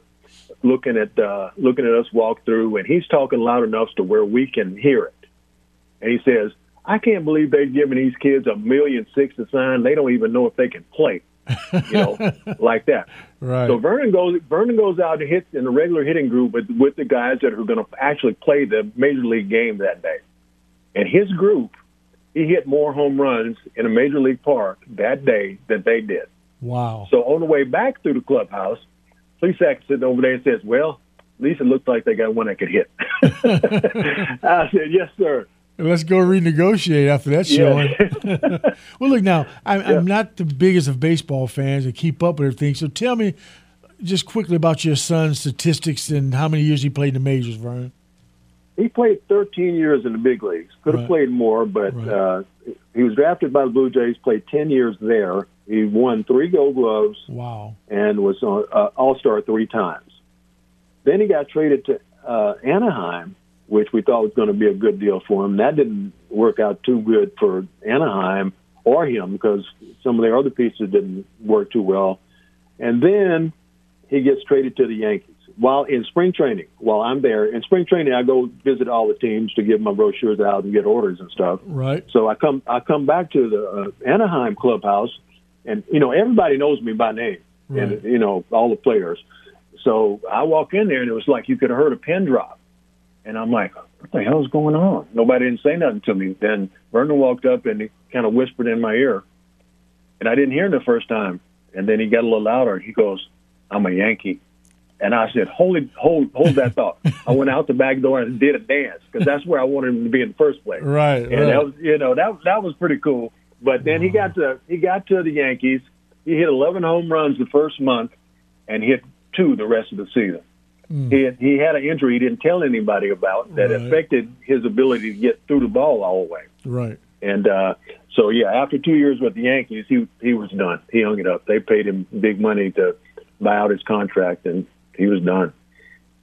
S4: looking at uh, looking at us walk through, and he's talking loud enough to where we can hear it. And he says, "I can't believe they've given these kids a million six to sign. They don't even know if they can play, you know, like that."
S2: Right.
S4: So Vernon goes Vernon goes out and hits in the regular hitting group with with the guys that are going to actually play the major league game that day, and his group. He hit more home runs in a major league park that day than they did.
S2: wow.
S4: So on the way back through the clubhouse, Plesac sitting over there and says, "Well, at least it looks like they got one that could hit." I said, "Yes, sir."
S2: Let's go renegotiate after that showing. well, look now, I'm, I'm not the biggest of baseball fans and keep up with everything. So tell me just quickly about your son's statistics and how many years he played in the majors, Vernon.
S4: He played 13 years in the big leagues. Could have
S2: Right.
S4: played more, but
S2: Right.
S4: uh, he was drafted by the Blue Jays. Played 10 years there. He won three Gold Gloves
S2: Wow.
S4: and was uh, All Star three times. Then he got traded to uh, Anaheim, which we thought was going to be a good deal for him. That didn't work out too good for Anaheim or him because some of their other pieces didn't work too well. And then he gets traded to the Yankees. While in spring training, while I'm there in spring training, I go visit all the teams to give my brochures out and get orders and stuff.
S2: Right.
S4: So I come I come back to the uh, Anaheim clubhouse, and you know everybody knows me by name,
S2: Right.
S4: and you know all the players. So I walk in there, and it was like you could have heard a pin drop, and I'm like, "What the hell's going on?" Nobody didn't say nothing to me. Then Vernon walked up and he kind of whispered in my ear, and I didn't hear him the first time. And then he got a little louder. He goes, "I'm a Yankee." And I said, "Hold it, hold, hold that thought." I went out the back door and did a dance because that's where I wanted him to be in the first place
S2: Right.
S4: and
S2: right.
S4: that was you know that that was pretty cool. But then he got to he got to the Yankees. He hit 11 home runs the first month, and hit two the rest of the season. He had, he had an injury he didn't tell anybody about that
S2: Right.
S4: affected his ability to get through the ball all the way.
S2: right.
S4: And uh, so yeah, after two years with the Yankees, he he was done. He hung it up. They paid him big money to buy out his contract, and he was done.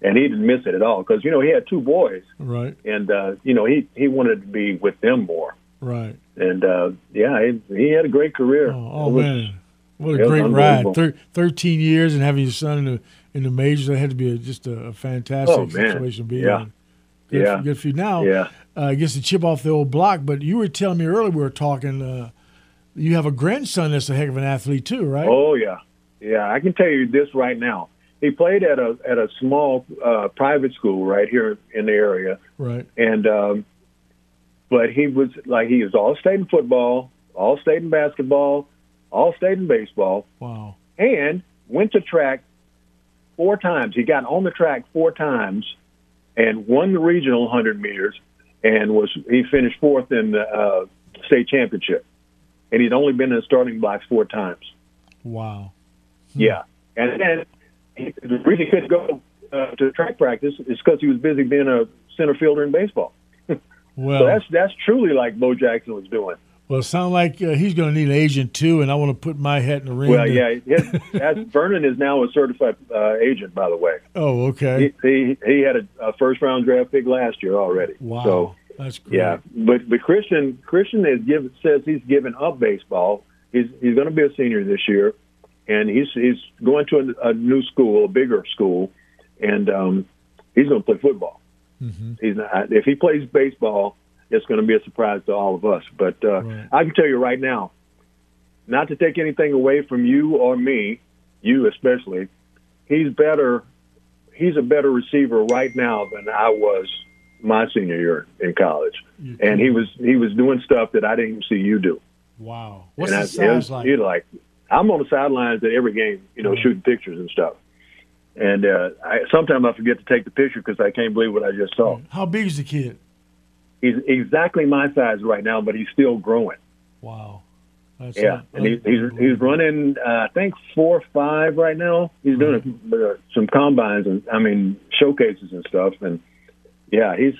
S4: And he didn't miss it at all because you know he had two boys,
S2: Right.
S4: and uh, you know he he wanted to be with them more.
S2: Right.
S4: And uh, yeah, he, he had a great career.
S2: Oh, oh
S4: was-
S2: man, what a great ride! Thir- Thirteen years and having your son in the in the majors, that had to be a, just a, fantastic
S4: Oh,
S2: situation to be
S4: Yeah.
S2: in. Good,
S4: Yeah.
S2: for, good for you. Now,
S4: Yeah.
S2: uh, I guess to chip off the old block, but you were telling me earlier we were talking. Uh, you have a grandson that's a heck of an athlete too, right?
S4: Oh yeah, yeah. I can tell you this right now. He played at a at a small uh, private school right here in the area,
S2: Right.
S4: and um, but he was like he was all state in football, all state in basketball, all state in baseball,
S2: Wow.
S4: and went to track four times. He got on the track four times and won the regional 100 meters and was he finished fourth in the uh, state championship. And he'd only been in the starting blocks four times.
S2: Wow.
S4: Yeah. And then he, the reason he couldn't go uh, to track practice is because he was busy being a center fielder in baseball.
S2: Well,
S4: So that's that's truly like Bo Jackson was doing.
S2: well, it sounds like uh, he's going to need an agent too, and I want to put my hat in the ring.
S4: Well,
S2: to-
S4: yeah, his, Vernon is now a certified uh, agent, by the way.
S2: Oh, okay.
S4: He, he he had a, a first round draft pick last year already.
S2: wow.
S4: So
S2: that's great.
S4: yeah, but but Christian Christian is given says he's given up baseball. He's he's going to be a senior this year, and he's he's going to a, a new school, a bigger school, and um, he's going to play football.
S2: Mm-hmm.
S4: He's not, if he plays baseball, it's going to be a surprise to all of us. But uh,
S2: Right.
S4: I can tell you right now, not to take anything away from you or me, you especially, he's better. He's a better receiver right now than I was my senior year in college, and he was he was doing stuff that I didn't even see you do.
S2: Wow. What's
S4: and
S2: the
S4: I,
S2: size
S4: was,
S2: like?
S4: You're like, I'm on the sidelines at every game, you know,
S2: Mhm.
S4: shooting pictures and stuff. And uh, I, sometimes I forget to take the picture because I can't believe what I just saw.
S2: How big is the kid?
S4: He's exactly my size right now, but he's still growing.
S2: Wow. That's
S4: Yeah, and he, he's he's running. Uh, I think four or five right now. He's doing
S2: Mm-hmm.
S4: uh, some combines and I mean showcases and stuff. And yeah, he's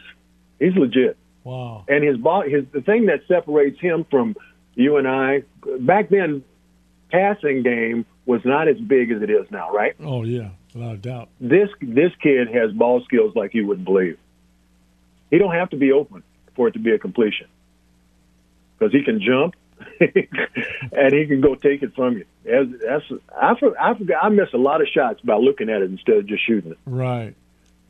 S4: he's legit.
S2: Wow.
S4: And his ball, his the thing that separates him from you and I back then, passing game was not as big as it is now, right?
S2: Oh yeah, without a doubt.
S4: This this kid has ball skills like you wouldn't believe. He don't have to be open for it to be a completion because he can jump and he can go take it from you. That's, that's I I forgot I miss a lot of shots by looking at it instead of just shooting it.
S2: Right.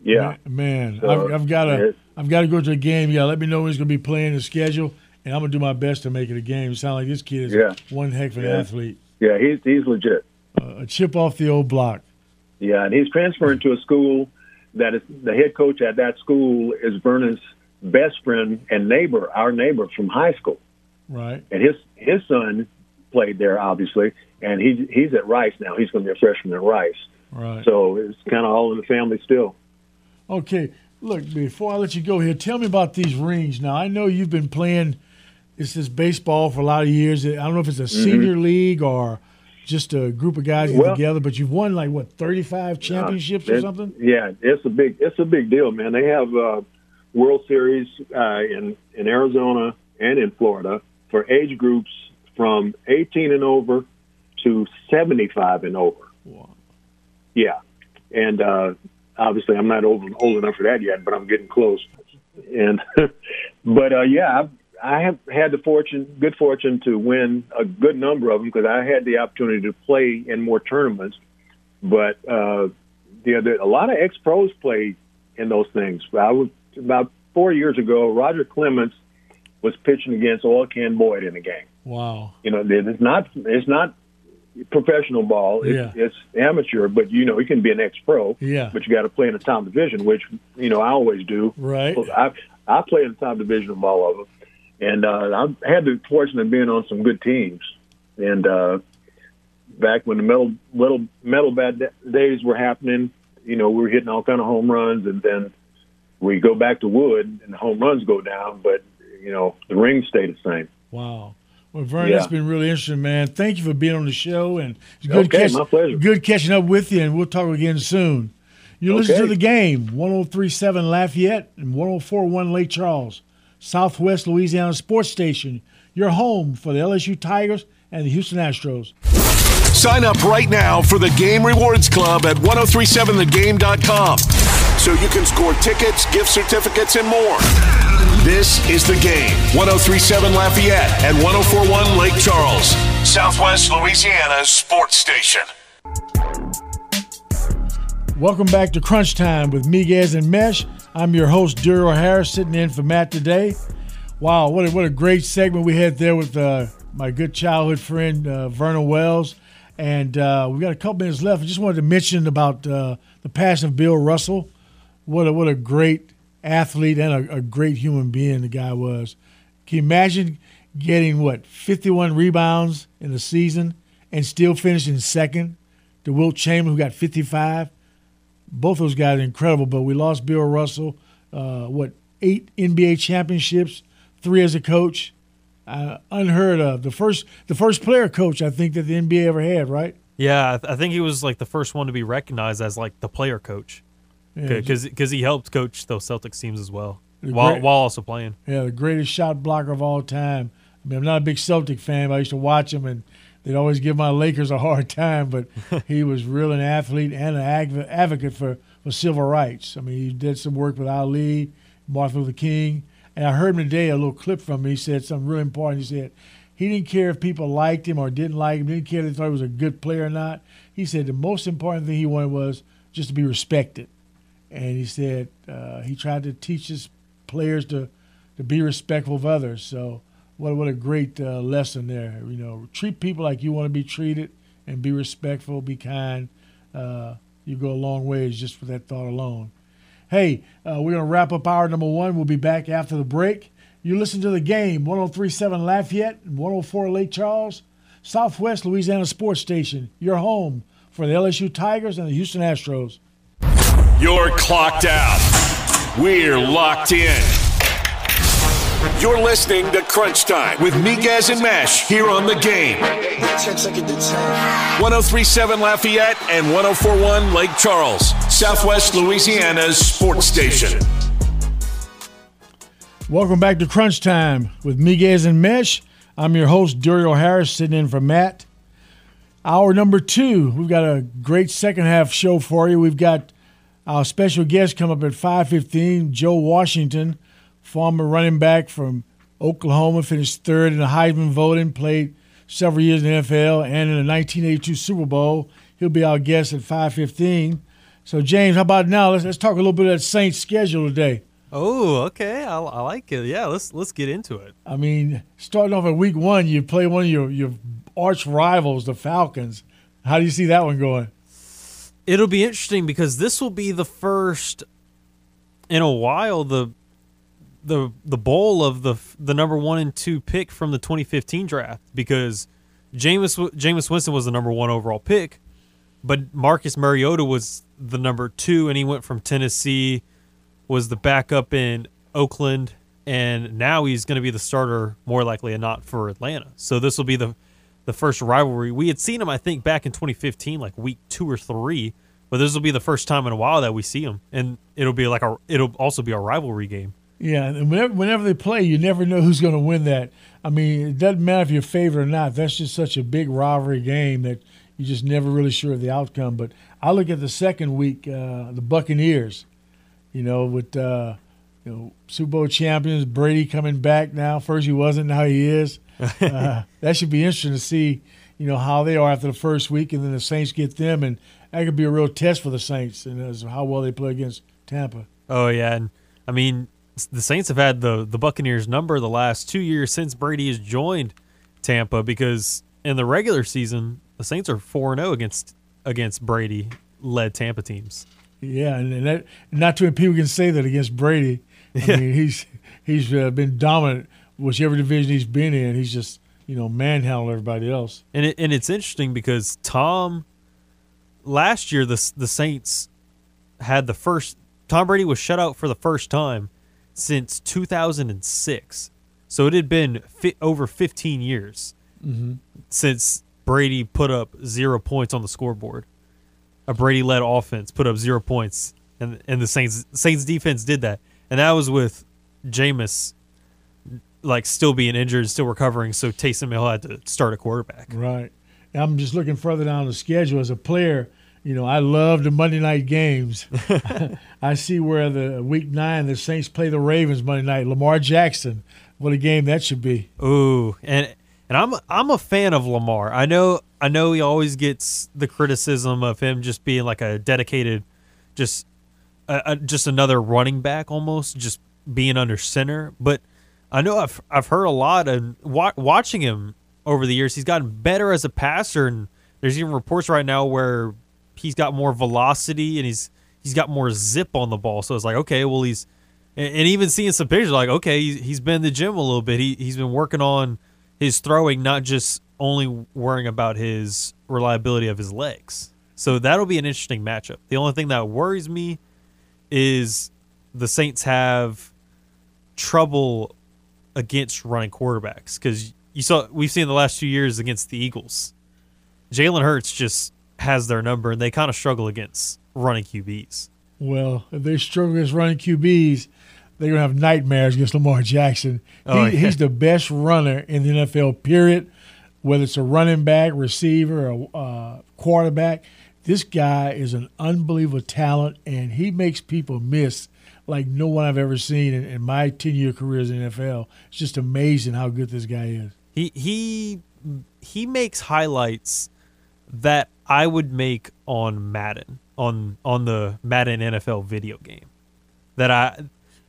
S4: Yeah,
S2: Man,
S4: So,
S2: I've, I've got to. I've got to go to a game. To let me know he's going to be playing the schedule, and I'm going to do my best to make it a game. It sounds like this kid is
S4: Yeah.
S2: one heck of an
S4: Yeah.
S2: athlete.
S4: Yeah, he's he's legit.
S2: Uh, a chip off the old block.
S4: Yeah, and he's transferring to a school that is the head coach at that school is Vernon's best friend and neighbor, our neighbor from high school.
S2: Right.
S4: And his his son played there, obviously, and he he's at Rice now. He's going to be a freshman at Rice,
S2: Right.
S4: so it's kind of all in the family still.
S2: Okay, look, before I let you go here, tell me about these rings. Now, I know you've been playing this this baseball for a lot of years. I don't know if it's a senior league or just a group of guys
S4: Mm-hmm. Well-
S2: together, but you've won like what thirty five championships or something.
S4: Yeah, it's a big it's a big deal, man. They have uh, World Series uh, in in Arizona and in Florida for age groups from 18 and over to 75 and over.
S2: Wow.
S4: Yeah, and uh, obviously I'm not old, old enough for that yet, but I'm getting close. And but uh, yeah, I've, I have had the fortune, good fortune, to win a good number of them because I had the opportunity to play in more tournaments. But uh, the other, a lot of ex pros play in those things. I was about four years ago. Roger Clemens was pitching against Oil Can Boyd in a game.
S2: Wow.
S4: You know, it's not it's not professional ball. It's,
S2: Yeah.
S4: it's amateur, but you know, you can be an ex pro.
S2: Yeah.
S4: But you got to play in the top division, which you know I always do.
S2: Right.
S4: I I play in the top division of all of them, and uh, I've had the fortune of being on some good teams. And uh, back when the metal little metal bad days were happening, you know, we were hitting all kind of home runs, and then we go back to wood, and the home runs go down, but you know, the rings stay the same.
S2: Wow. Well, Vern,
S4: Yeah.
S2: it's been really interesting, man. Thank you for being on the show, and it's good,
S4: Okay,
S2: catch-
S4: my pleasure.
S2: good catching up with you, and we'll talk again soon. You listen to the game, 1037 Lafayette and 1041 Lake Charles, Southwest Louisiana Sports Station, your home for the LSU Tigers and the Houston Astros.
S1: Sign up right now for the Game Rewards Club at 1037thegame.com so you can score tickets, gift certificates, and more. This is the game 1037 Lafayette and 1041 Lake Charles, Southwest Louisiana sports station.
S2: Welcome back to Crunch Time with Miguez and Mesh. I'm your host, Duriel Harris, sitting in for Matt today. Wow, what a, what a great segment we had there with uh, my good childhood friend, uh, Vernon Wells. And uh, we got a couple minutes left. I just wanted to mention about uh, the passion of Bill Russell. What a, what a great athlete and a, a great human being the guy was. Can you imagine getting, what, 51 rebounds in a season and still finishing second to Wilt Chamberlain, who got 55? Both those guys are incredible. But we lost Bill Russell. Uh, what eight NBA championships, three as a coach, uh, unheard of. The first, the first player coach I think that the NBA ever had. Right?
S3: Yeah, I, th- I think he was like the first one to be recognized as like the player coach
S2: Yeah,
S3: because because he helped coach those Celtics teams as well while
S2: great-
S3: while also playing.
S2: yeah, the greatest shot blocker of all time. I mean, I'm not a big Celtic fan, but I used to watch him, and they'd always give my Lakers a hard time. But he was really an athlete and an advocate for, for civil rights. I mean, he did some work with Ali, Martin Luther King. And I heard him today, a little clip from him. He said something really important. He said he didn't care if people liked him or didn't like him, He didn't care if they thought he was a good player or not. He said the most important thing he wanted was just to be respected. And he said uh, he tried to teach his players to, to be respectful of others. So what what a great uh, lesson there. You know, treat people like you want to be treated, and be respectful, be kind. Uh, you go a long ways just for that thought alone. Hey, uh, we're gonna wrap up hour number one. We'll be back after the break. You listen to the game 1037 Lafayette and 104 Lake Charles, Southwest Louisiana Sports Station, your home for the LSU Tigers and the Houston Astros.
S1: You're clocked out. We're locked in. You're listening to Crunch Time with Miguez and Mesh here on the game. 1037 Lafayette and 1041 Lake Charles, Southwest Louisiana's sports station.
S2: Welcome back to Crunch Time with Miguez and Mesh. I'm your host, Duriel Harris, sitting in for Matt. Hour number two, we've got a great second half show for you. We've got our special guest come up at 5.15, Joe Washington, former running back from Oklahoma, finished third in the Heisman voting, played several years in the NFL and in the 1982 Super Bowl. He'll be our guest at 5.15. So, James, how about now? Let's, let's talk a little bit of that Saints schedule today.
S3: Oh, okay. I, I like it. Yeah, let's let's get into it.
S2: I mean, starting off at week one, you play one of your, your arch rivals, the Falcons. How do you see that one going?
S3: It'll be interesting because this will be the first in a while the the the bowl of the the number one and two pick from the 2015 draft because Jameis Jameis Winston was the number one overall pick, but Marcus Mariota was the number two, and he went from Tennessee was the backup in Oakland, and now he's going to be the starter more likely than not for Atlanta. So this will be the the first rivalry. We had seen him, I think, back in 2015, like week two or three, but this will be the first time in a while that we see him, and it'll be like a it'll also be a rivalry game.
S2: Yeah, and whenever, whenever they play, you never know who's going to win that. I mean, it doesn't matter if you're favored or not. That's just such a big rivalry game that you're just never really sure of the outcome. But I look at the second week, uh, the Buccaneers you know, with uh, you know Super Bowl champions Brady coming back now. First he wasn't, now he is. Uh, that should be interesting to see, you know, how they are after the first week, and then the Saints get them, and that could be a real test for the Saints and as how well they play against Tampa.
S3: Oh yeah, and I mean the Saints have had the the Buccaneers number the last two years since Brady has joined Tampa because in the regular season the Saints are four and zero oh against against Brady led Tampa teams.
S2: Yeah, and, that not too many people can say that against Brady. I yeah. mean, he's he's uh, been dominant whichever division he's been in. He's just you know manhandled everybody else.
S3: And it, and it's interesting because Tom last year the the Saints had the first Tom Brady was shut out for the first time since 2006. So it had been fi- over 15 years mm-hmm. since Brady put up zero points on the scoreboard a Brady led offense put up zero points, and and the Saints Saints defense did that, and that was with Jameis like still being injured, still recovering. So Taysom Hill had to start a quarterback.
S2: Right. I'm just looking further down the schedule as a player. You know, I love the Monday night games. I see where the week nine the Saints play the Ravens Monday night. Lamar Jackson, what a game that should be.
S3: Ooh, and and I'm I'm a fan of Lamar. I know I know he always gets the criticism of him just being like a dedicated, just just another running back almost, just being under center. But I know I've I've heard a lot and wa- watching him over the years, he's gotten better as a passer, and there's even reports right now where he's got more velocity and he's he's got more zip on the ball. So it's like okay, well he's and, and even seeing some pictures like okay, he's, he's been in the gym a little bit. He he's been working on his throwing, not just only worrying about his reliability of his legs. So that'll be an interesting matchup. The only thing that worries me is the Saints have trouble against running quarterbacks because you saw we've seen the last two years against the Eagles. Jalen Hurts just has their number, and they kind of struggle against running QBs.
S2: Well, if they struggle against running QBs, they're gonna have nightmares against Lamar Jackson. Oh, he, yeah. He's the best runner in the NFL. Period whether it's a running back, receiver, or uh, quarterback. This guy is an unbelievable talent, and he makes people miss like no one I've ever seen in, in my 10 year career in the NFL. It's just amazing how good this guy is.
S3: He, he, he makes highlights that I would make on Madden, on, on the Madden NFL video game. That I,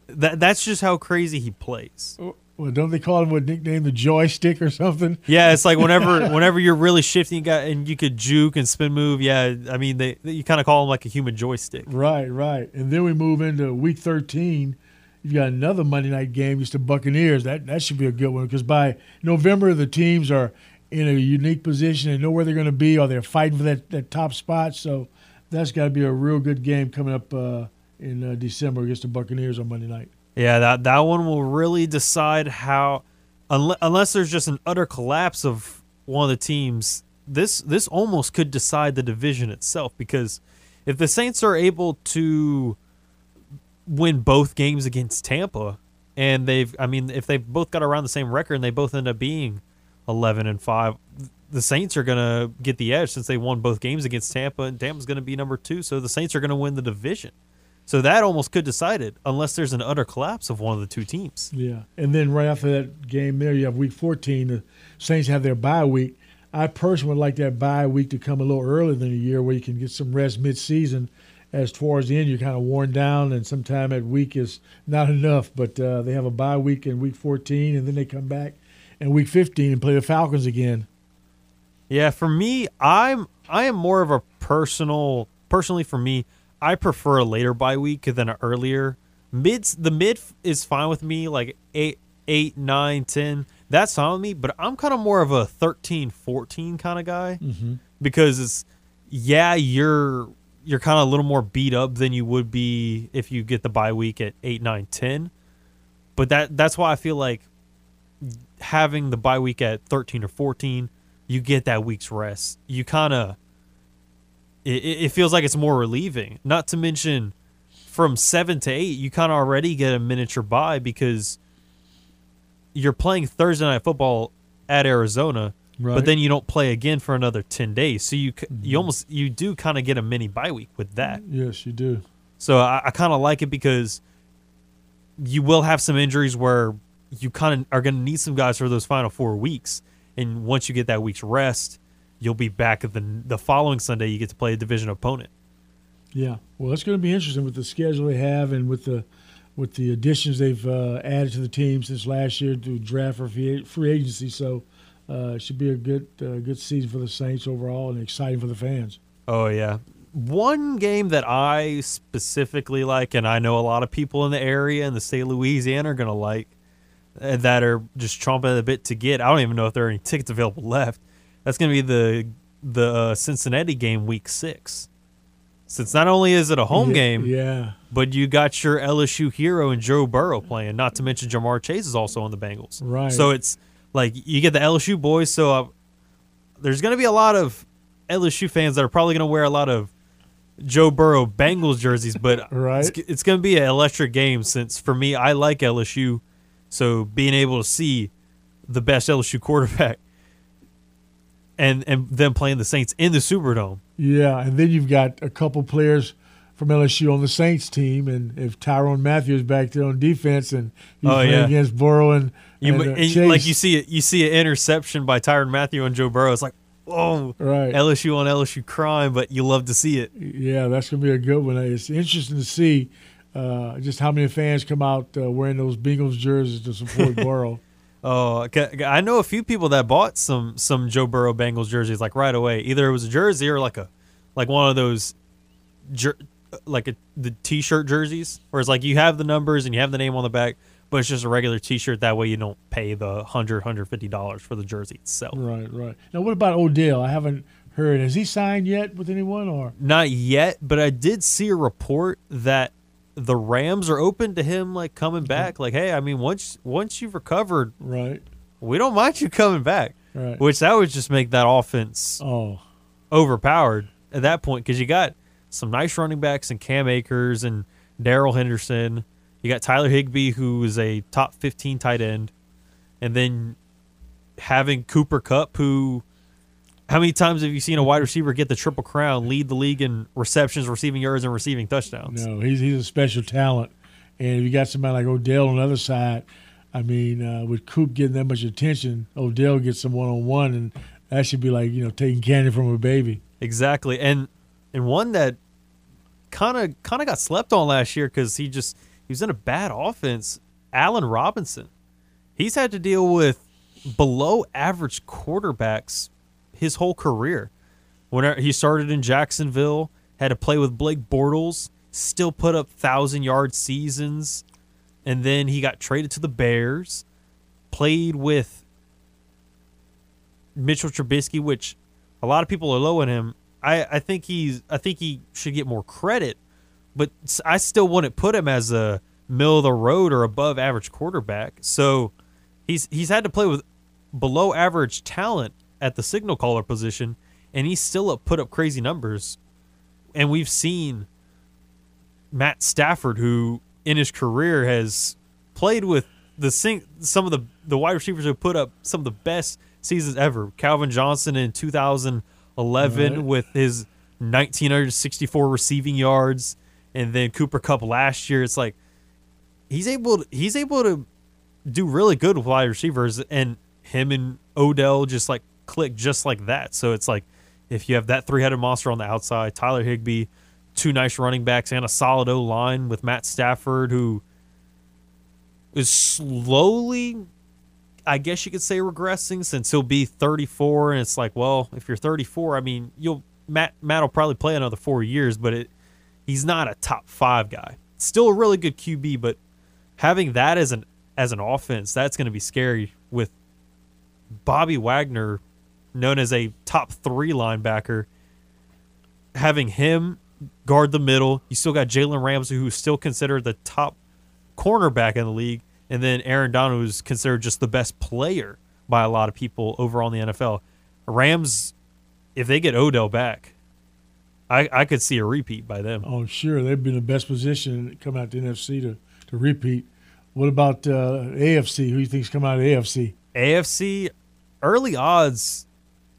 S3: that, that's just how crazy he plays.
S2: Well, don't they call him what nickname the joystick or something?
S3: Yeah, it's like whenever whenever you're really shifting and you could juke and spin move. Yeah, I mean they you kind of call him like a human joystick.
S2: Right, right. And then we move into week 13, you've got another Monday night game. It's the Buccaneers. That that should be a good one because by November the teams are in a unique position and know where they're going to be, or they're fighting for that, that top spot. So that's got to be a real good game coming up uh, in uh, December against the Buccaneers on Monday night.
S3: Yeah, that that one will really decide how, unless, unless there's just an utter collapse of one of the teams. This this almost could decide the division itself because if the Saints are able to win both games against Tampa, and they've, I mean, if they've both got around the same record and they both end up being eleven and five, the Saints are gonna get the edge since they won both games against Tampa, and Tampa's gonna be number two, so the Saints are gonna win the division. So that almost could decide it, unless there's an utter collapse of one of the two teams.
S2: Yeah, and then right after that game there, you have Week 14. The Saints have their bye week. I personally would like that bye week to come a little earlier than a year, where you can get some rest mid-season as towards the end you're kind of worn down and sometime at week is not enough. But uh, they have a bye week in week 14 and then they come back in week 15 and play the Falcons again.
S3: Yeah, for me, I'm I am more of a personal personally for me, I prefer a later bye week than an earlier. Mids the mid is fine with me, like eight, eight, nine, ten. That's fine with me, but I'm kind of more of a 13, 14 kind of guy
S2: mm-hmm.
S3: because it's yeah, you're you're kind of a little more beat up than you would be if you get the bye week at 8, 9, 10. But that that's why I feel like having the bye week at 13 or 14, you get that week's rest. You kind of it, it feels like it's more relieving. Not to mention from 7 to 8, you kind of already get a miniature bye because you're playing Thursday night football at Arizona
S2: Right.
S3: but then you don't play again for another 10 days so you
S2: Mm-hmm.
S3: you almost you do kind of get a mini bye week with that
S2: Yes, you do.
S3: so i, I kind of like it because you will have some injuries where you kind of are going to need some guys for those final four weeks and once you get that week's rest you'll be back at the the following sunday you get to play a division opponent
S2: Yeah. Well, it's going to be interesting with the schedule they have and with the with the additions they've uh, added to the team since last year to draft for free agency. So uh, it should be a good uh, good season for the Saints overall and exciting for the fans.
S3: Oh yeah. One game that I specifically like, and I know a lot of people in the area in the state of Louisiana are gonna like, uh, that are just chomping at the bit to get. I don't even know if there are any tickets available left. That's gonna be the the uh, Cincinnati game, week six. Since not only is it a home
S2: Yeah,
S3: game,
S2: Yeah.
S3: but you got your LSU hero and Joe Burrow playing. Not to mention Ja'Marr Chase is also on the Bengals.
S2: Right.
S3: So it's like you get the LSU boys. So uh, there's going to be a lot of LSU fans that are probably going to wear a lot of Joe Burrow Bengals jerseys, but
S2: Right.
S3: it's, it's going to be an electric game. Since for me, I like LSU, so being able to see the best LSU quarterback and and them playing the Saints in the Superdome.
S2: Yeah, and then you've got a couple players from LSU on the Saints team, and if Tyrann Mathieu back there on defense, and he's
S3: Oh,
S2: playing
S3: yeah.
S2: against Burrow and,
S3: You,
S2: and, uh,
S3: and like you see it, you see an interception by Tyrann Mathieu and Joe Burrow. It's like, oh,
S2: Right.
S3: LSU on LSU crime, but you love to see it.
S2: Yeah, that's going to be a good one. It's interesting to see uh, just how many fans come out uh, wearing those Bengals jerseys to support Burrow.
S3: Oh, I know a few people that bought some some Joe Burrow Bengals jerseys like right away. Either it was a jersey or like a like one of those, jer- like a, the T-shirt jerseys, where it's like you have the numbers and you have the name on the back, but it's just a regular T-shirt. That way you don't pay the hundred hundred fifty dollars for the jersey itself.
S2: right, right. Now, what about Odell? I haven't heard. Has he signed yet with anyone? Or
S3: Not yet, but I did see a report that the Rams are open to him like coming mm-hmm. back. Like, hey, I mean, once once you've recovered,
S2: right,
S3: we don't mind you coming back.
S2: right.
S3: Which that would just make that offense
S2: oh,
S3: overpowered at that point because you got some nice running backs and Cam Akers and Darrell Henderson. You got Tyler Higbee, who is a top 15 tight end. And then having Cooper Kupp, who. How many times have you seen a wide receiver get the triple crown, lead the league in receptions, receiving yards, and receiving touchdowns?
S2: no, he's he's a special talent. And if you got somebody like Odell on the other side, I mean, uh, with Coop getting that much attention, Odell gets some one on one, and that should be like you know taking candy from a baby.
S3: Exactly, and and one that kind of kind of got slept on last year because he just he was in a bad offense. Allen Robinson, he's had to deal with below average quarterbacks his whole career. When he started in Jacksonville, had to play with Blake Bortles, still put up thousand yard seasons, and then he got traded to the Bears, played with Mitchell Trubisky, which a lot of people are low on him. I, I think he's I think he should get more credit, but I still wouldn't put him as a middle of the road or above average quarterback. So he's he's had to play with below average talent at the signal caller position, and he's still put up crazy numbers. And we've seen Matt Stafford, who in his career has played with the sing, some of the the wide receivers who put up some of the best seasons ever. Calvin Johnson in 2011 right. with his 1964 receiving yards, and then Cooper Kupp last year. It's like he's able to, he's able to do really good with wide receivers, and him and Odell just like click just like that. So it's like if you have that three headed monster on the outside, Tyler Higbee, two nice running backs, and a solid O line with Matt Stafford, who is slowly, I guess you could say, regressing since he'll be 34. And it's like, well, if you're 34, I mean, you'll Matt Matt will probably play another four years, but it he's not a top five guy. Still a really good QB, but having that as an as an offense, that's going to be scary with Bobby Wagner, known as a top three linebacker, having him guard the middle. You still got Jalen Ramsey, who's still considered the top cornerback in the league, and then Aaron Donald, who's considered just the best player by a lot of people overall in the NFL. Rams, if they get Odell back, I, I could see a repeat by them.
S2: Oh, sure. They've been in the best position coming out the NFC to, to repeat. What about uh, AFC? Who do you think's coming out of AFC?
S3: AFC, early odds.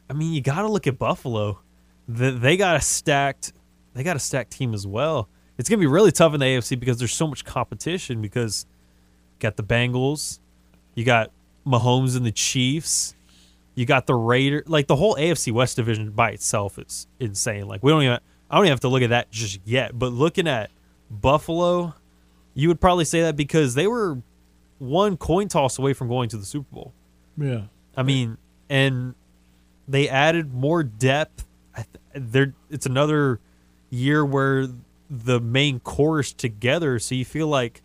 S3: I mean, you got to look at Buffalo. The, they got a stacked, they got a stacked team as well. It's gonna be really tough in the AFC because there's so much competition. Because you got the Bengals, you got Mahomes and the Chiefs, you got the Raiders. Like the whole AFC West division by itself is insane. Like we don't even, I don't even have to look at that just yet. But looking at Buffalo, you would probably say that because they were one coin toss away from going to the Super Bowl.
S2: Yeah.
S3: I mean, and they added more depth. There, it's another year where the main chorus together, so you feel like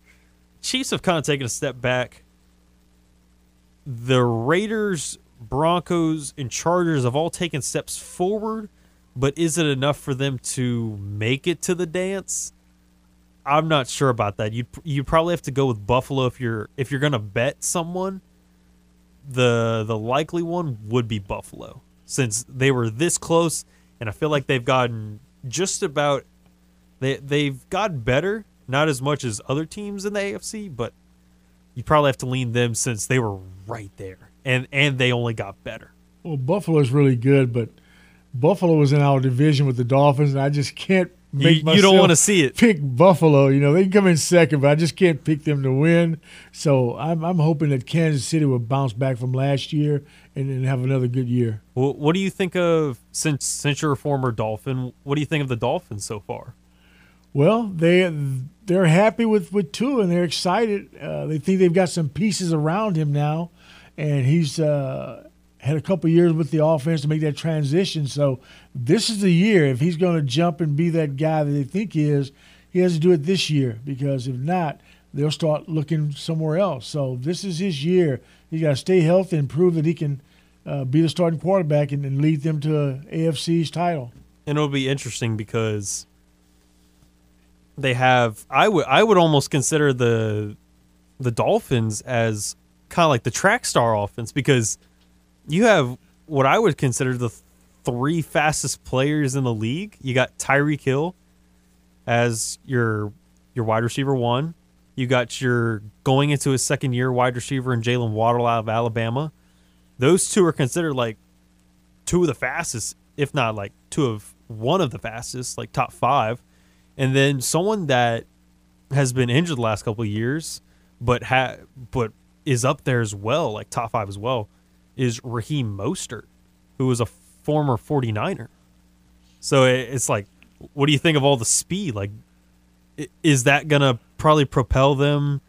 S3: Chiefs have kind of taken a step back. The Raiders, Broncos, and Chargers have all taken steps forward, but is it enough for them to make it to the dance? I'm not sure about that. You you probably have to go with Buffalo if you're if you're gonna bet someone the the likely one would be Buffalo since they were this close, and I feel like they've gotten just about they they've gotten better, not as much as other teams in the AFC, but you probably have to lean them since they were right there, and and they only got better.
S2: Well, Buffalo's really good, but Buffalo was in our division with the Dolphins, and I just can't
S3: make you, you don't want to see it.
S2: Pick Buffalo. You know they can come in second, but I just can't pick them to win. So I'm, I'm hoping that Kansas City will bounce back from last year and, and have another good year.
S3: Well, what do you think of since since you're a former Dolphin? What do you think of the Dolphins so far?
S2: Well, they they're happy with with Tua and they're excited. Uh, they think they've got some pieces around him now, and he's. Uh, had a couple years with the offense to make that transition. So this is the year. If he's going to jump and be that guy that they think he is, he has to do it this year because if not, they'll start looking somewhere else. So this is his year. He's got to stay healthy and prove that he can uh, be the starting quarterback and, and lead them to a AFC's title.
S3: And it'll be interesting because they have. I would I would almost consider the the Dolphins as kind of like the track star offense because you have what I would consider the three fastest players in the league. You got Tyreek Hill as your your wide receiver one. You got your going into his second year wide receiver and Jaylen Waddle out of Alabama. Those two are considered like two of the fastest, if not like two of one of the fastest, like top five. And then someone that has been injured the last couple years, but ha- but is up there as well, like top five as well is Raheem Mostert, who was a former 49er. So it's like, what do you think of all the speed? Like, is that going to probably propel them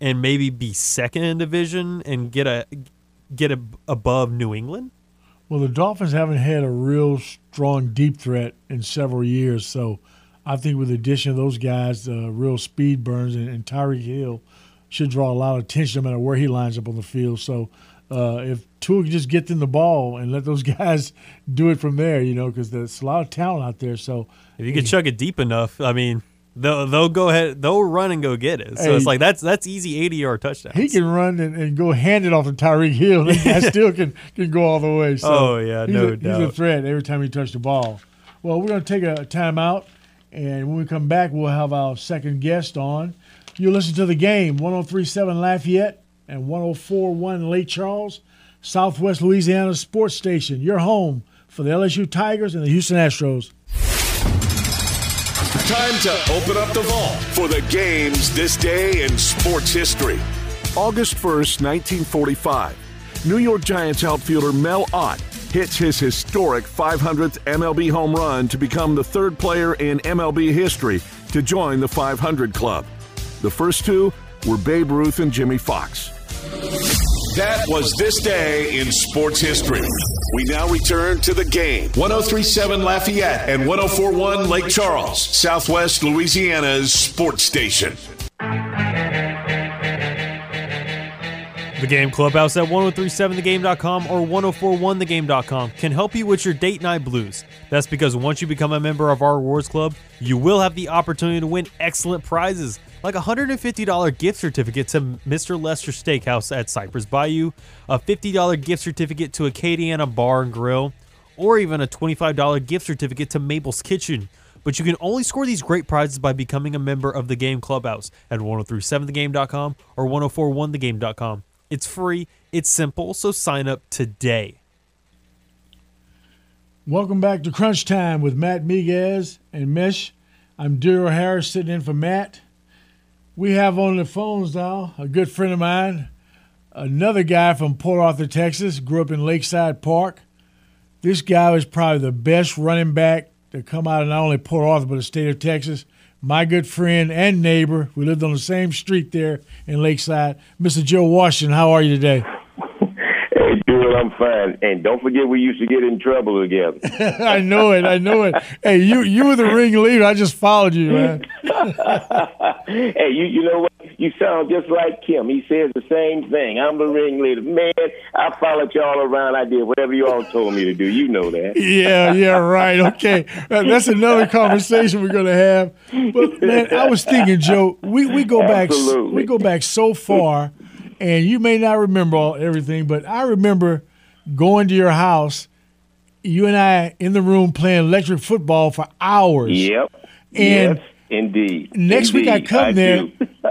S3: and maybe be second in division and get a get a, above New England?
S2: Well, the Dolphins haven't had a real strong deep threat in several years, so I think with the addition of those guys, uh, real speed burns and, and Tyreek Hill, should draw a lot of attention no matter where he lines up on the field. So uh, if Can just get them the ball and let those guys do it from there, you know, because there's a lot of talent out there. So
S3: if you can chuck it deep enough, I mean, they'll they'll go ahead, they'll run and go get it. So
S2: Hey.
S3: it's like that's that's easy eighty yard touchdown.
S2: he can run and, and go hand it off to Tyreek Hill, and that still can, can go all the way. So
S3: Oh, yeah,
S2: he's
S3: no
S2: a, He's a threat every time he touches the ball. Well, we're going to take a timeout, and when we come back, we'll have our second guest on. You listen to the game, 1037 Lafayette and 1041 Lake Charles, Southwest Louisiana Sports Station, your home for the LSU Tigers and the Houston Astros.
S1: Time to open up the vault for the games this day in sports history. August 1st, 1945. New York Giants outfielder Mel Ott hits his historic 500th MLB home run to become the third player in MLB history to join the 500 club. The first two were Babe Ruth and Jimmie Foxx. That was this day in sports history. We now return to the game. 1037 Lafayette and 1041 Lake Charles, Southwest Louisiana's sports station.
S3: The Game Clubhouse at 1037thegame.com or 1041thegame.com can help you with your date night blues. That's because once you become a member of our rewards club, you will have the opportunity to win excellent prizes like a $150 gift certificate to Mr. Lester Steakhouse at Cypress Bayou, a $50 gift certificate to Acadiana Bar and Grill, or even a $25 gift certificate to Mabel's Kitchen. But you can only score these great prizes by becoming a member of the Game Clubhouse at 1037thegame.com or 1041thegame.com. It's free, it's simple, so sign up today.
S2: Welcome back to Crunch Time with Matt Miguez and Mish. I'm Duriel Harris sitting in for Matt. We have on the phones now a good friend of mine, another guy from Port Arthur, Texas, grew up in Lakeside Park. This guy was probably the best running back to come out of not only Port Arthur but the state of Texas. My good friend and neighbor. We lived on the same street there in Lakeside. Mr. Joe Washington, how are you today?
S5: Hey, dude, I'm fine. And don't forget, we used to get in trouble together.
S2: I know it. I know it. Hey, you you were the ringleader. I just followed you, man.
S5: hey, you you know what? You sound just like Kim. He says the same thing. I'm the ringleader. Man, I followed y'all around. I did whatever you all told me to do. You know that.
S2: Yeah, yeah, right. Okay, Uh, that's another conversation we're gonna have. But man, I was thinking, Joe, we, we go back
S5: Absolutely.
S2: we go back so far, and you may not remember all everything, but I remember going to your house, you and I in the room playing electric football for hours.
S5: Yep.
S2: And
S5: yes, indeed.
S2: Next week I
S5: Indeed,
S2: come there,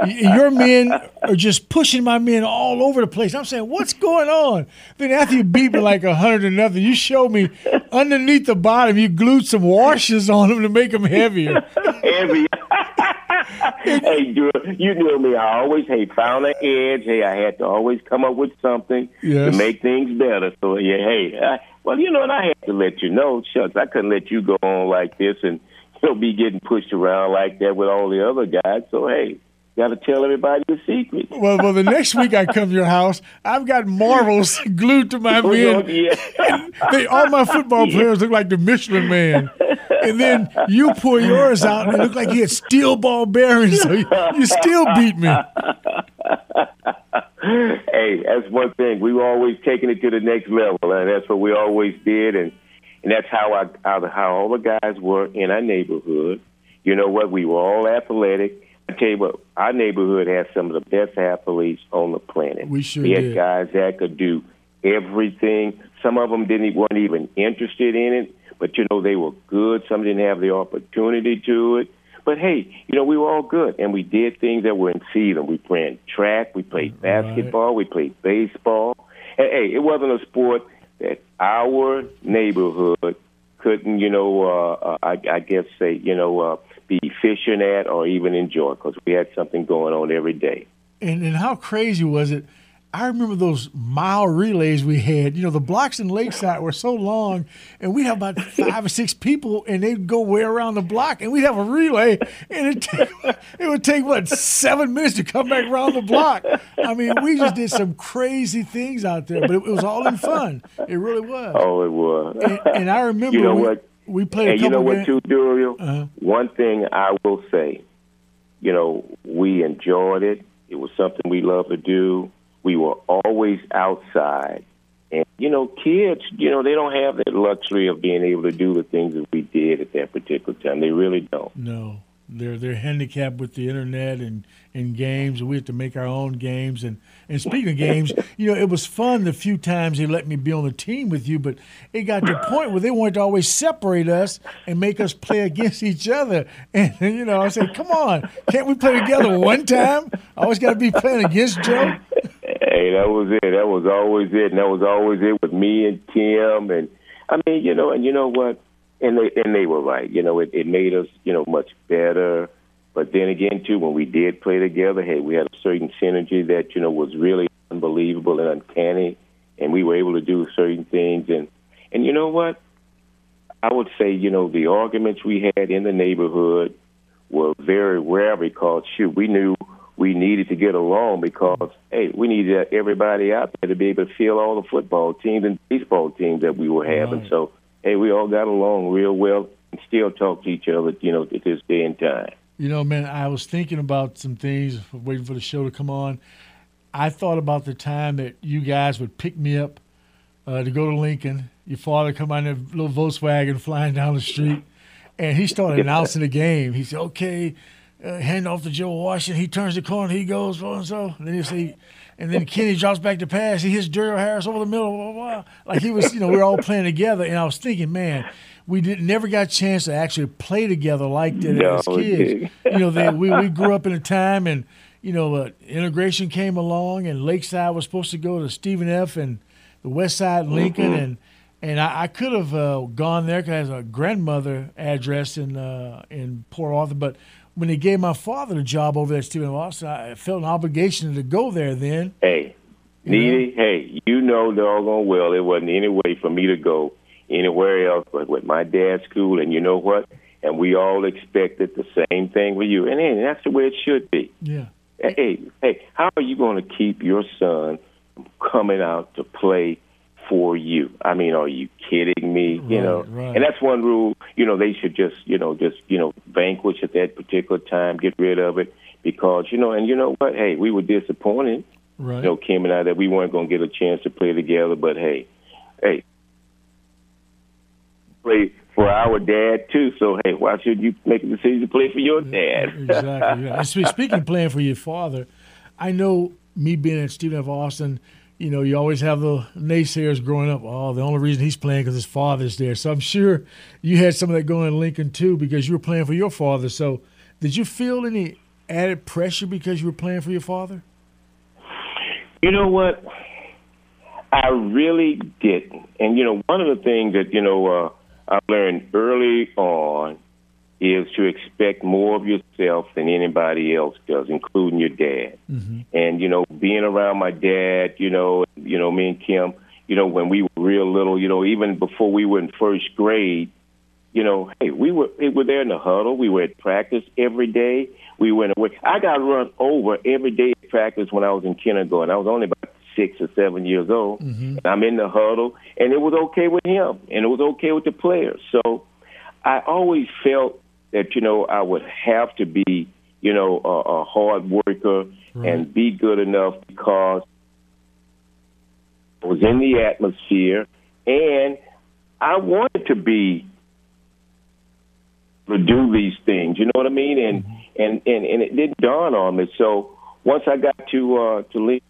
S2: your men are just pushing my men all over the place. I'm saying, what's going on? Then after you beat me like a hundred to nothing, you show me underneath the bottom, you glued some washers on them to make them heavier.
S5: Heavy. hey, dude, you know me. I always hey found an edge. Hey, I had to always come up with something
S2: Yes.
S5: to make things better. So yeah, hey, I, well, you know, and I had to let you know, shucks, I couldn't let you go on like this and you know be getting pushed around like that with all the other guys. So hey, got to tell everybody the secret.
S2: Well, well, the next week I come to your house, I've got marbles glued to my
S5: Oh,
S2: men.
S5: yeah.
S2: They, all my football players look like the Michelin Man. And then you pull yours out and it looked like you had steel ball bearings. So you, you still beat me.
S5: hey, that's one thing. We were always taking it to the next level, and that's what we always did, and and that's how I how, how all the guys were in our neighborhood. You know what? We were all athletic. I tell you what, our neighborhood had some of the best athletes on the planet.
S2: We sure
S5: we had
S2: did.
S5: guys that could do everything. Some of them didn't weren't even interested in it, but you know they were good. Some didn't have the opportunity to it. But hey, you know we were all good, and we did things that were in season. We ran track, we played basketball, we played baseball. And hey, it wasn't a sport that our neighborhood couldn't, you know, uh, uh, I, I guess say, you know, uh, be fishing at or even enjoy because we had something going on every day.
S2: And, and how crazy was it? I remember those mile relays we had. You know, the blocks in Lakeside were so long, and we'd have about five or six people, and they'd go way around the block, and we'd have a relay, and it take, it would take what seven minutes to come back around the block. I mean, we just did some crazy things out there, but it, was all in fun. It really was.
S5: Oh, it was.
S2: And, and I remember
S5: You know
S2: we,
S5: what?
S2: We played
S5: And you know what, too, Duriel?
S2: Uh-huh.
S5: One thing I will say, you know, we enjoyed it. It was something we loved to do. We were always outside. And, you know, kids, you know, they don't have that luxury of being able to do the things that we did at that particular time. They really don't.
S2: No. They're they're handicapped with the internet and, and games, we have to make our own games. And, and speaking of games, you know, it was fun the few times they let me be on the team with you, but it got to a point where they wanted to always separate us and make us play against each other. And you know, I said, "Come on, can't we play together one time? I always got to be playing against Joe."
S5: Hey, that was it. That was always it, and that was always it with me and Tim. And I mean, you know, and you know what? And they and they were right. You know, it, it made us you know much better. But then again, too, when we did play together, hey, we had a certain synergy that you know was really unbelievable and uncanny, and we were able to do certain things. And and you know what? I would say you know the arguments we had in the neighborhood were very rare because shoot, we knew we needed to get along because hey, we needed everybody out there to be able to field all the football teams and baseball teams that we were having. Right. So hey, we all got along real well and still talk to each other, you know, at this day and time.
S2: You know, man, I was thinking about some things, waiting for the show to come on. I thought about the time that you guys would pick me up uh, to go to Lincoln. Your father come on a little Volkswagen flying down the street, and he started announcing the game. He said, "Okay, uh, hand off to Joe Washington. He turns the corner, he goes so and so." Then he say, and then Kenny drops back to pass. He hits Duriel Harris over the middle. Blah, blah, blah. Like he was, you know, we were all playing together. And I was thinking, man, we did never got a chance to actually play together like that no, as kids. you know, they, we we grew up in a time, and you know, uh, integration came along, and Lakeside was supposed to go to Stephen F. and the West Side Lincoln, mm-hmm. and and I, I could have uh, gone there because I have a grandmother address in uh, in Port Arthur, but when they gave my father the job over there at Stephen Austin, I felt an obligation to go there then.
S5: Hey, Needy, hey, you know doggone well it wasn't any way for me to go anywhere else but with my dad's school, and you know what? And we all expected the same thing with you, and, and that's the way it should be.
S2: Yeah.
S5: Hey, hey, how are you going to keep your son coming out to play for you. I mean, are you kidding me? Right, you know, right. and that's one rule. You know, they should just, you know, just, you know, vanquish at that particular time, get rid of it, because you know, and you know what? Hey, we were disappointed. Right. You know, Kim and I that we weren't going to get a chance to play together, but hey, hey, play for our dad too. So hey, why should you make a decision to play for your dad?
S2: exactly. Yeah. speaking of playing for your father, I know me being at Stephen F. Austin you know, you always have the naysayers growing up. Oh, the only reason he's playing because his father's there. So I'm sure you had some of that going in Lincoln too because you were playing for your father. So did you feel any added pressure because you were playing for your father?
S5: You know what? I really didn't. And you know, one of the things that you know uh, I learned early on is to expect more of yourself than anybody else does, including your dad. Mm-hmm. And you know, being around my dad, you know, you know, me and Kim, you know, when we were real little, you know, even before we were in first grade, you know, hey, we were we were there in the huddle. We were at practice every day. We went away. I got run over every day at practice when I was in kindergarten. I was only about six or seven years old. Mm-hmm. And I'm in the huddle, and it was okay with him, and it was okay with the players. So I always felt that you know I would have to be you know a, a hard worker right. and be good enough because I was in the atmosphere and I wanted to be to do these things. You know what I mean? And mm-hmm. and, and and it didn't dawn on me. So once I got to uh, to leave,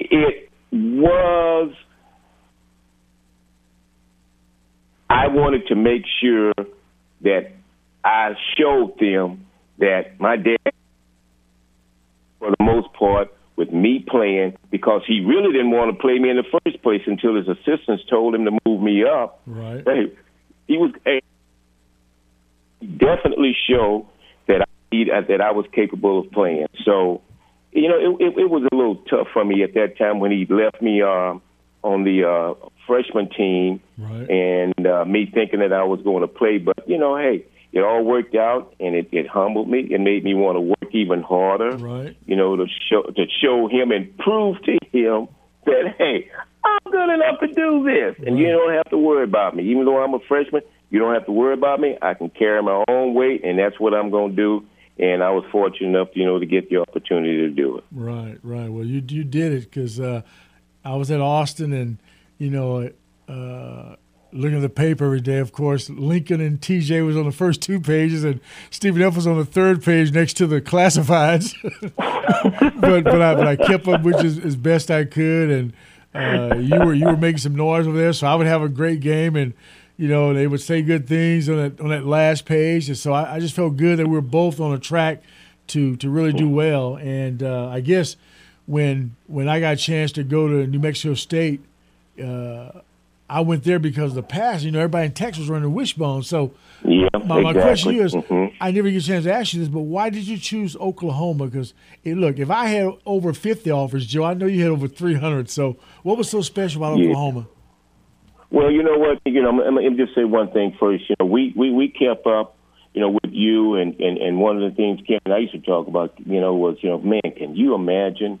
S5: it was I wanted to make sure that I showed them that my dad, for the most part, with me playing, because he really didn't want to play me in the first place until his assistants told him to move me up.
S2: Right.
S5: Hey, he was definitely show that I that I was capable of playing. So, you know, it, it, it was a little tough for me at that time when he left me. Um, on the uh, freshman team, right. and uh, me thinking that I was going to play. But you know, hey, it all worked out, and it, it humbled me. It made me want to work even harder.
S2: Right.
S5: You know, to show to show him and prove to him that hey, I'm good enough to do this, right. and you don't have to worry about me. Even though I'm a freshman, you don't have to worry about me. I can carry my own weight, and that's what I'm going to do. and I was fortunate enough, you know, to get the opportunity to do it.
S2: Right, right. Well, you you did it because uh, I was at Austin, and you know, uh, looking at the paper every day. Of course, Lincoln and TJ was on the first two pages, and Stephen F was on the third page next to the classifieds. but but I, but I kept up which is as best I could, and uh, you were you were making some noise over there, so I would have a great game and you know, they would say good things on that on that last page, and so I, I just felt good that we were both on a track to to really do well. And uh, I guess when when I got a chance to go to New Mexico State, uh, I went there because of the past. You know, everybody in Texas was running Wishbone, so.
S5: Yeah,
S2: my, my
S5: exactly.
S2: question is,
S5: Mhm.
S2: I never get a chance to ask you this, but why did you choose Oklahoma? Because it, look, if I had over fifty offers, Joe, I know you had over three hundred. So, what was so special about
S5: Yeah.
S2: Oklahoma?
S5: Well, you know what? You know, I'm, I'm just say one thing first. You know, we we we kept up. You know, with you and and and one of the things Ken and I used to talk about. You know, was you know, man, can you imagine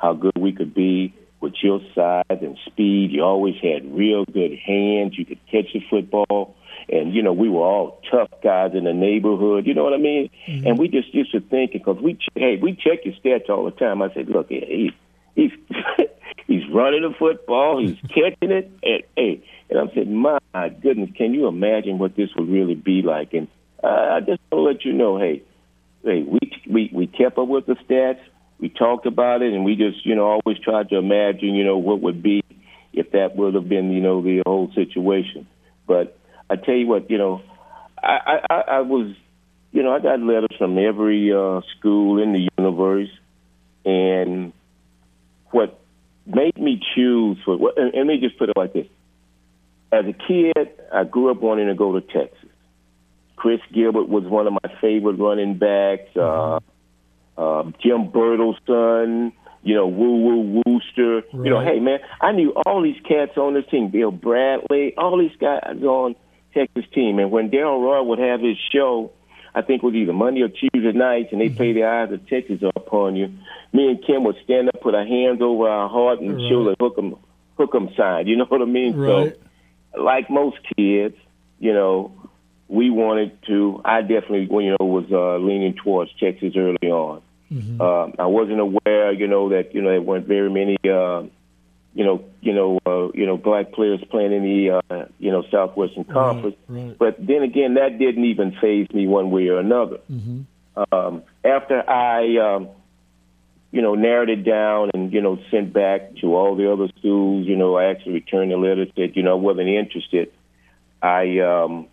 S5: how good we could be with your size and speed? You always had real good hands. You could catch the football. And you know we were all tough guys in the neighborhood. You know what I mean? And we just used to think because we ch- hey we check your stats all the time. I said, look, yeah, he, he's he's running the football, he's catching it, and hey, and I'm saying, my goodness, can you imagine what this would really be like? And uh, I just want to let you know, hey, hey, we we we kept up with the stats, we talked about it, and we just you know always tried to imagine you know what would be if that would have been you know the whole situation. But I tell you what, you know, I I, I was. You know, I got letters from every uh, school in the universe, and what made me choose for and, and let me just put it like this as a kid i grew up wanting to go to texas chris gilbert was one of my favorite running backs uh uh jim Birtle's son you know woo woo Worster you know hey man i knew all these cats on this team bill bradley all these guys on texas team and when Darrell Royal would have his show I think it was either Monday or Tuesday nights, and they play the eyes of Texas upon you. Me and Kim would stand up, put our hands over our heart, and show the hook 'em, hook 'em sign. You know what I mean?
S2: Right.
S5: So, like most kids, you know, we wanted to. I definitely, you know, was uh, leaning towards Texas early on. Uh, I wasn't aware, you know, that you know there weren't very many, uh, you know, you know, uh, you know, black players playing in the, uh, you know, Southwestern Conference.
S2: right.
S5: But then again, that didn't even phase me one way or another. Um, after I, um, you know, narrowed it down and you know sent back to all the other schools, you know, I actually returned a letter said, you know, I wasn't interested. I um,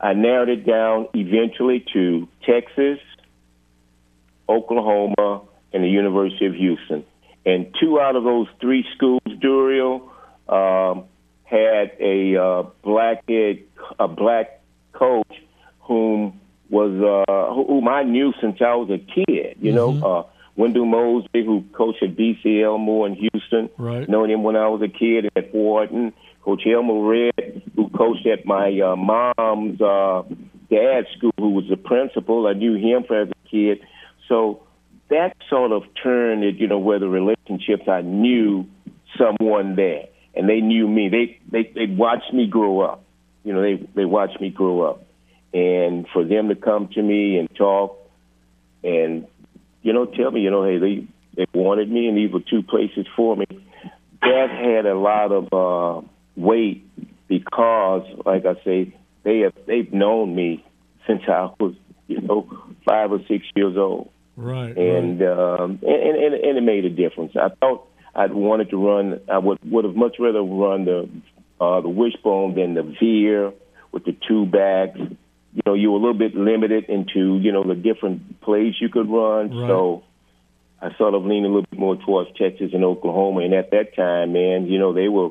S5: I narrowed it down eventually to Texas, Oklahoma, and the University of Houston. And two out of those three schools, Duriel, um, had a uh, black head, a black coach whom was uh, whom I knew since I was a kid. You know, uh, Wendell Mosley, who coached at BC Elmore in Houston,
S2: Right.
S5: knowing him when I was a kid at Wharton. Coach Elmer Red, who coached at my uh, mom's uh, dad's school, who was the principal. I knew him as a kid. So that sort of turned it, you know, where the relationships I knew someone there, and they knew me. They they they watched me grow up. You know, they they watched me grow up, and for them to come to me and talk, and you know, tell me, you know, hey, they they wanted me, and these were two places for me. That had a lot of uh, weight because, like I say, they have they've known me since I was, you know, five or six years old
S2: Right.
S5: and um, and, and and it made a difference. I thought I'd wanted to run. I would would have much rather run the uh, the wishbone than the veer with the two backs. You know, you were a little bit limited into you know the different plays you could run.
S2: Right.
S5: So I sort of leaned a little bit more towards Texas and Oklahoma. And at that time, man, you know they were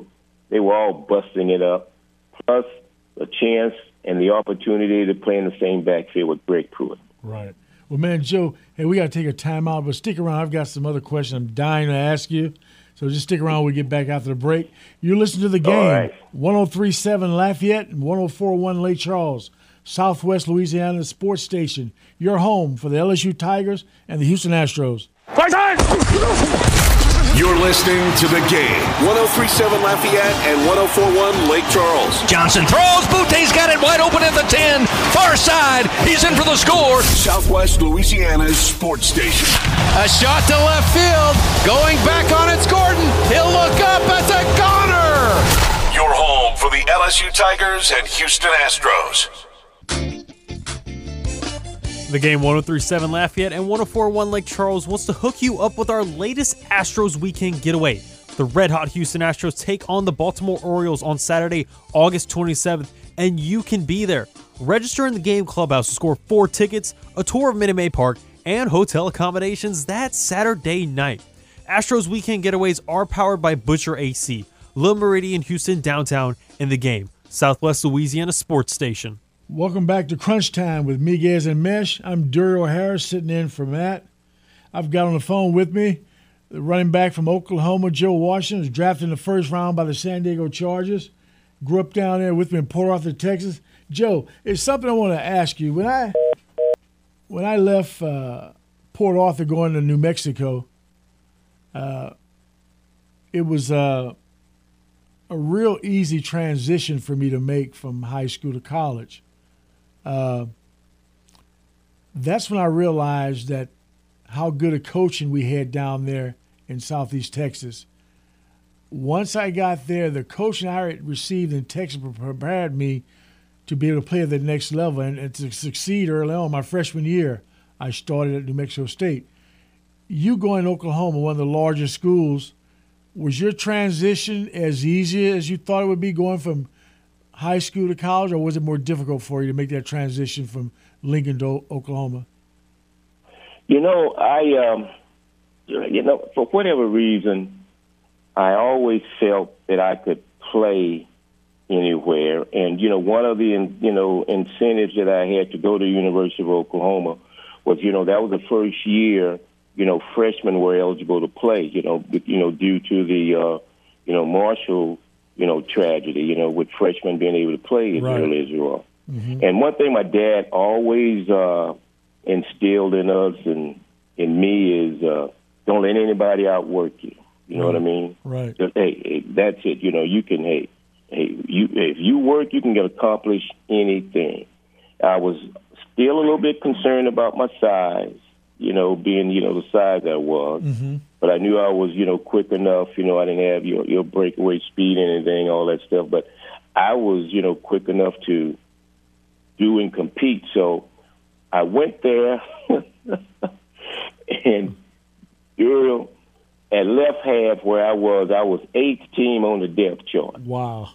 S5: they were all busting it up. Plus a chance and the opportunity to play in the same backfield with Greg Pruitt.
S2: Right. Well, man, Joe, hey, we got to take a timeout, but stick around. I've got some other questions I'm dying to ask you. So just stick around. We get back after the break. You listen to the game.
S5: right.
S2: 1037 Lafayette and 1041 Lake Charles, Southwest Louisiana Sports Station. Your home for the LSU Tigers and the Houston Astros.
S1: You're listening to the game. 1037 Lafayette and 1041 Lake Charles.
S6: Johnson throws. Butte's got it wide open at the 10. Far side. side. He's in for the score.
S1: Southwest Louisiana's sports station.
S7: A shot to left field. Going back on it's Gordon. He'll look up. It's a goner.
S1: Your home for the LSU Tigers and Houston Astros.
S3: The game 1037 Lafayette and 1041 Lake Charles wants to hook you up with our latest Astros weekend getaway. The red hot Houston Astros take on the Baltimore Orioles on Saturday, August 27th, and you can be there. Register in the game clubhouse to score four tickets, a tour of Minute Maid Park, and hotel accommodations that Saturday night. Astros weekend getaways are powered by Butcher AC, Le Méridien Houston downtown and the game, Southwest Louisiana Sports Station.
S2: Welcome back to Crunch Time with Miguez and Mesh. I'm Duriel Harris sitting in for Matt. I've got on the phone with me the running back from Oklahoma, Joe Washington, was drafted in the first round by the San Diego Chargers. Grew up down there with me in Port Arthur, Texas. Joe, it's something I want to ask you. When I when I left uh, Port Arthur going to New Mexico, uh, it was uh, a real easy transition for me to make from high school to college uh, that's when I realized that how good a coaching we had down there in Southeast Texas. Once I got there, the coaching I received in Texas prepared me to be able to play at the next level and, and to succeed early on. My freshman year, I started at New Mexico State. You going to Oklahoma, one of the largest schools, was your transition as easy as you thought it would be going from – high school to college, or was it more difficult for you to make that transition from Lincoln to Oklahoma?
S5: You know, I, um, you know, for whatever reason, I always felt that I could play anywhere. And, you know, one of the, you know, incentives that I had to go to University of Oklahoma was, you know, that was the first year, you know, freshmen were eligible to play, you know, you know, due to the, uh, you know, Marshall you know, tragedy, you know, with freshmen being able to play as right. early as you are. Mm-hmm. And one thing my dad always uh, instilled in us and in me is uh, don't let anybody outwork you. You know
S2: right.
S5: what I mean?
S2: Right.
S5: Just, hey, hey, that's it. You know, you can, hey, hey, you if you work, you can get accomplish anything. I was still a little bit concerned about my size, you know, being you know the size I was. Mm-hmm but I knew I was, you know, quick enough. You know, I didn't have your your breakaway speed and anything, all that stuff. But I was, you know, quick enough to do and compete. So I went there, and Duriel at left half where I was, I was eighth team on the depth chart.
S2: Wow.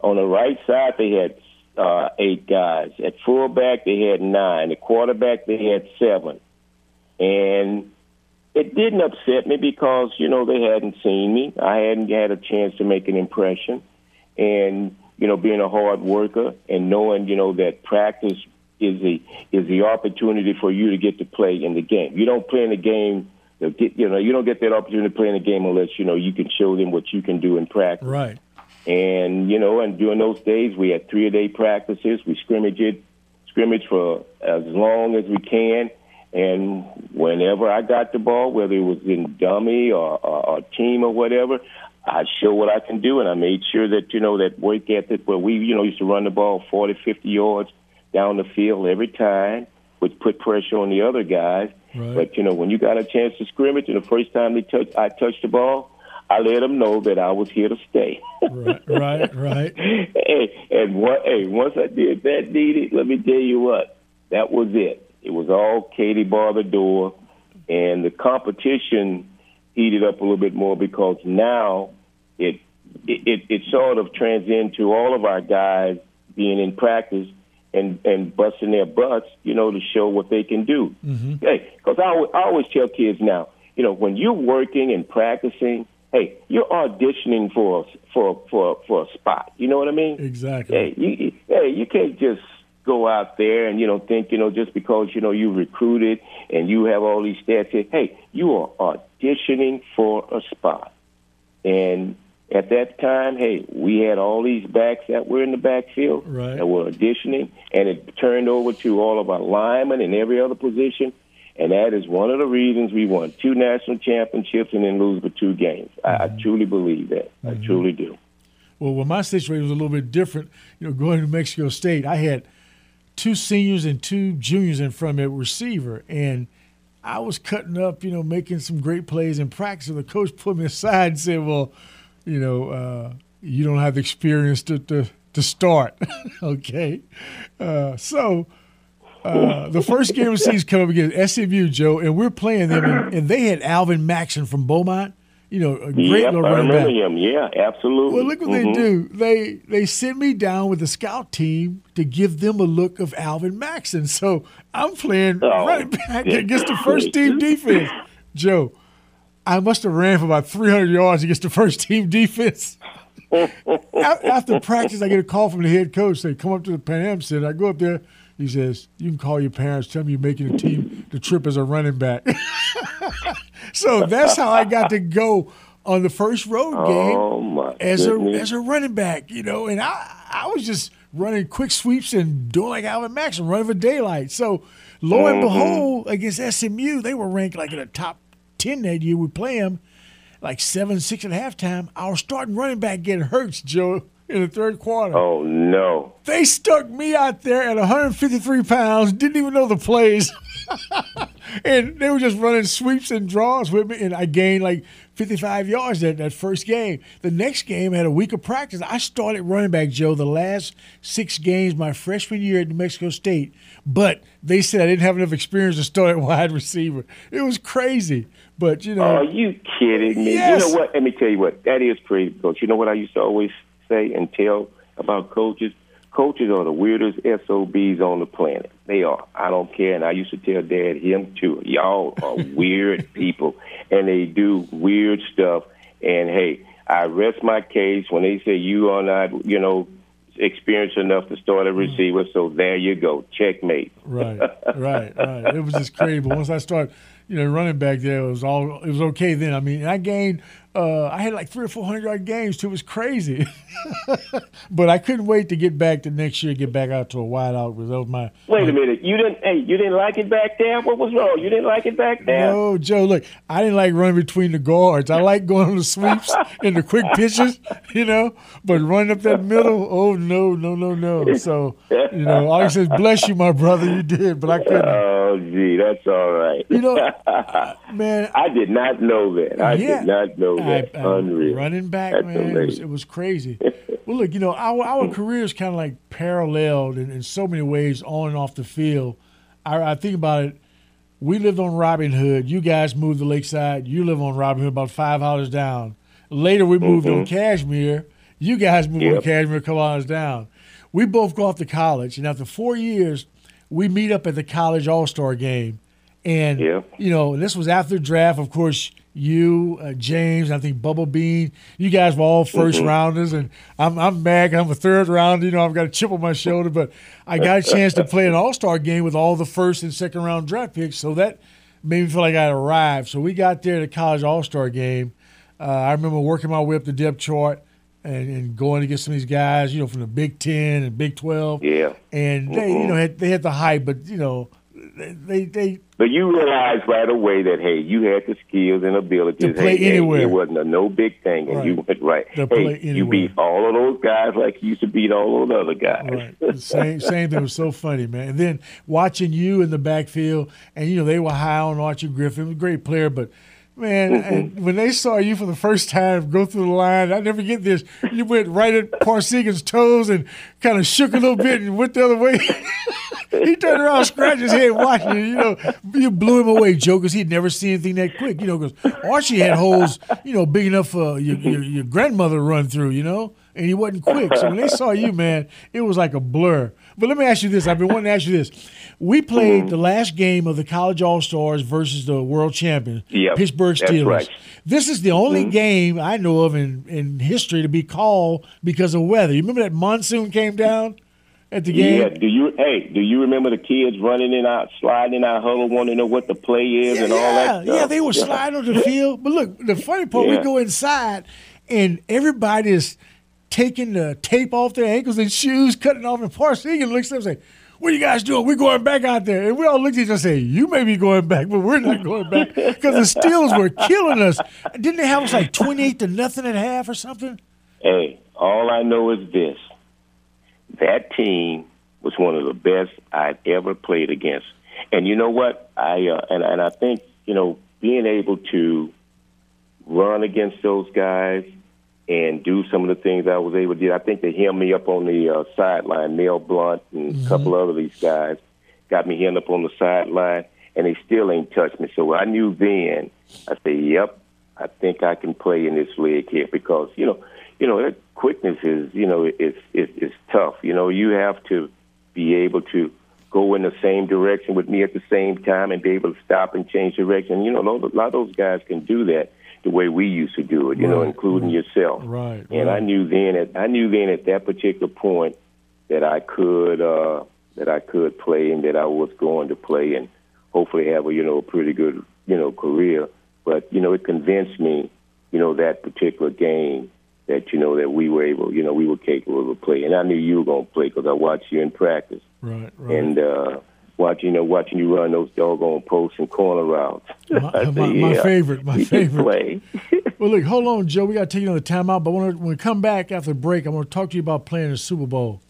S5: On the right side, they had uh, eight guys. At fullback, they had nine. At quarterback, they had seven. And it didn't upset me because you know they hadn't seen me. I hadn't had a chance to make an impression, and you know being a hard worker and knowing you know that practice is the is the opportunity for you to get to play in the game. You don't play in the game. You know, you don't get that opportunity to play in the game unless you know you can show them what you can do in practice.
S2: Right.
S5: And you know, and during those days, we had three a day practices. We scrimmaged, scrimmage for as long as we can and whenever I got the ball, whether it was in dummy or, or, or team or whatever, I show what I can do, and I made sure that you know that work ethic where we you know used to run the ball 40, 50 yards down the field every time, which put pressure on the other guys. Right. But you know when you got a chance to scrimmage, and the first time they touch, I touched the ball, I let them know that I was here to stay.
S2: right, right, right.
S5: hey, and what? Hey, once I did that, Didi, let me tell you what, that was it. It was all Katie bar the door, and the competition heated up a little bit more because now it it, it sort of trans into all of our guys being in practice and and busting their butts, you know, to show what they can do. Mm-hmm. Hey, because I, I always tell kids now, you know, when you're working and practicing, hey, you're auditioning for for for for a spot. You know what I mean?
S2: Exactly.
S5: Hey, you, hey, you can't just go out there and you know think you know just because you know you recruited and you have all these stats here, hey, you are auditioning for a spot. And at that time, hey, we had all these backs that were in the backfield
S2: right.
S5: that were auditioning, and it turned over to all of our linemen and every other position. And that is one of the reasons we won two national championships and then lose for two games. Mm-hmm. I, truly believe that. Mm-hmm. I truly do.
S2: Well, well, my situation was a little bit different. You know, going to Mexico State, I had – two seniors and two juniors in front of me receiver, and I was cutting up, you know, making some great plays in practice. And the coach put me aside and said, "Well, you know, uh, you don't have the experience to to, to start." okay, uh, so. Uh, the first game of the season come up against SMU, Joe, and we're playing them, and, and they had Alvin Maxson from Beaumont, you know, a great
S5: yep,
S2: little
S5: I
S2: running
S5: remember
S2: back.
S5: him. Yeah, absolutely.
S2: Well, look what
S5: Mhm.
S2: they do. They they sent me down with the scout team to give them a look of Alvin Maxson. So I'm playing
S5: Oh,
S2: running back
S5: yeah.
S2: against the first team defense. Joe, I must have ran for about 300 yards against the first team defense. After practice, I get a call from the head coach. They come up to the Pan Am Center. I go up there. He says, you can call your parents. Tell them you're making the team the trip as a running back. so that's how I got to go on the first road game
S5: Oh
S2: as a as a running back, you know, and I I was just running quick sweeps and doing like Alvin Maxson, running for daylight. So lo and
S5: Mm-hmm.
S2: behold, against SMU, they were ranked like in the top ten that year. We play them like seven six at halftime. Our starting running back getting hurt, Joe, in the third quarter.
S5: oh no.
S2: They stuck me out there at 153 pounds, didn't even know the plays. and they were just running sweeps and draws with me, and I gained like 55 yards that, that first game. The next game, had a week of practice. I started running back, Joe, the last six games my freshman year at New Mexico State, but they said I didn't have enough experience to start at wide receiver. It was crazy. But, you know,
S5: Are you kidding me?
S2: Yes.
S5: You know what? Let me tell you what. That is crazy, coach. You know what I used to always say and tell about coaches? Coaches are the weirdest SOBs on the planet. They are. I don't care. And I used to tell Dad, him too. Y'all are weird people, and they do weird stuff. And hey, I rest my case when they say you are not, you know, experienced enough to start a hmm. receiver. So there you go, checkmate.
S2: Right, right, right. It was just crazy. But once I started, you know, running back there, it was all it was okay then. I mean, I gained uh, I had like three or four hundred yard games too. It was crazy. but I couldn't wait to get back to next year, get back out to a wideout. because that was my
S5: Wait a minute, you didn't? Hey, you didn't like it back there? What was wrong? You didn't like it back there?
S2: No, Joe, look, I didn't like running between the guards. I like going on the sweeps and the quick pitches, you know, but running up that middle, oh, no, no, no, no. So, you know, all I says, bless you, my brother, you did, but I couldn't.
S5: Oh, gee, that's all right.
S2: You know, man,
S5: I did not know that. I
S2: Yeah.
S5: did not know.
S2: I- I-
S5: Unreal.
S2: Running back,
S5: That's
S2: man, it was, it was crazy. well, look, you know, our our careers kind of like paralleled in, in so many ways on and off the field. I, I think about it. We lived on Robin Hood. You guys moved to Lakeside. You live on Robin Hood, about five houses down. Later, we moved on mm-hmm. Cashmere. You guys moved on
S5: Yep.
S2: Cashmere, a couple houses down. We both go off to college, and after four years, we meet up at the college All Star game. And
S5: Yeah.
S2: you know, this was after the draft. Of course, you, uh, James, I think Bubba Bean, you guys were all 1st rounders, and I'm I'm mad. I'm a third rounder. You know, I've got a chip on my shoulder, but I got a chance to play an All Star game with all the first and second round draft picks, so that made me feel like I had arrived. So we got there at the college All Star game. Uh, I remember working my way up the depth chart. And, and going to get some of these guys, you know, from the Big Ten and Big Twelve,
S5: Yeah.
S2: and they, you know, had, they had the hype, but you know, they they
S5: But you realized right away that hey, you had the skills and abilities
S2: To play
S5: hey, hey,
S2: anywhere.
S5: it wasn't a no big thing, and
S2: Right.
S5: you went right.
S2: To
S5: hey, you beat all of those guys like you used to beat all of those other guys.
S2: Right. Same same thing was so funny, man. And then watching you in the backfield, and you know they were high on Archie Griffin, a great player, but man, and mm-hmm. when they saw you for the first time go through the line, I never get this. You went right at Parseghian's toes and kind of shook a little bit and went the other way. he turned around, scratched his head, watching you. You know, you blew him away, Joe, because he'd never seen anything that quick. You know, because Archie had holes, you know, big enough for uh, your, your your grandmother to run through. You know, and he wasn't quick. So when they saw you, man, it was like a blur. But let me ask you this: I've been wanting to ask you this. We played mm-hmm. the last game of the College All Stars versus the World Champion,
S5: Yep,
S2: Pittsburgh Steelers.
S5: right.
S2: This is the only mm-hmm. game I know of in, in history to be called because of weather. You remember that monsoon came down at the game?
S5: Yeah. Do you? Hey, do you remember the kids running in out, sliding in our huddle, wanting to know what the play is
S2: yeah,
S5: and all that
S2: yeah,
S5: stuff?
S2: yeah, they were sliding on the field. But look, the funny part, we go inside, and everybody is taking the tape off their ankles and shoes, cutting off. And Parseghian looks at them and say, "What are you guys doing? We're going back out there." And we all looked at each other and say, "You may be going back, but we're not going back because the Steelers were killing us. Didn't they have us like twenty-eight to nothing at half or something?"
S5: Hey, all I know is this: that team was one of the best I'd ever played against. And you know what? I uh, and and I think you know being able to run against those guys and do some of the things I was able to do. I think they held me up on the uh, sideline. Mel Blount and mm-hmm. a couple other these guys got me held up on the sideline, and they still ain't touched me. So I knew then. I said, "Yep, I think I can play in this league here because you know, you know, that quickness is you know it's it's, it's tough. You know, you have to be able to go in the same direction with me at the same time and be able to stop and change direction. You know, a lot of those guys can do that the way we used to do it, you right. know, including yourself.
S2: Right.
S5: And
S2: right.
S5: I knew then at I knew then at that particular point that I could uh that I could play and that I was going to play and hopefully have a, you know, a pretty good, you know, career. But, you know, it convinced me, you know, that particular game that, you know, that we were able, you know, we were capable of playing. And I knew you were going to play because I watched you in practice.
S2: Right, right.
S5: And, uh, watching you know watching you run those doggone posts and corner routes.
S2: My, my, my yeah, favorite, my favorite. Play. well, look, hold on, Joe. We got to take another timeout, but when we come back after the break, I want to talk to you about playing the Super Bowl.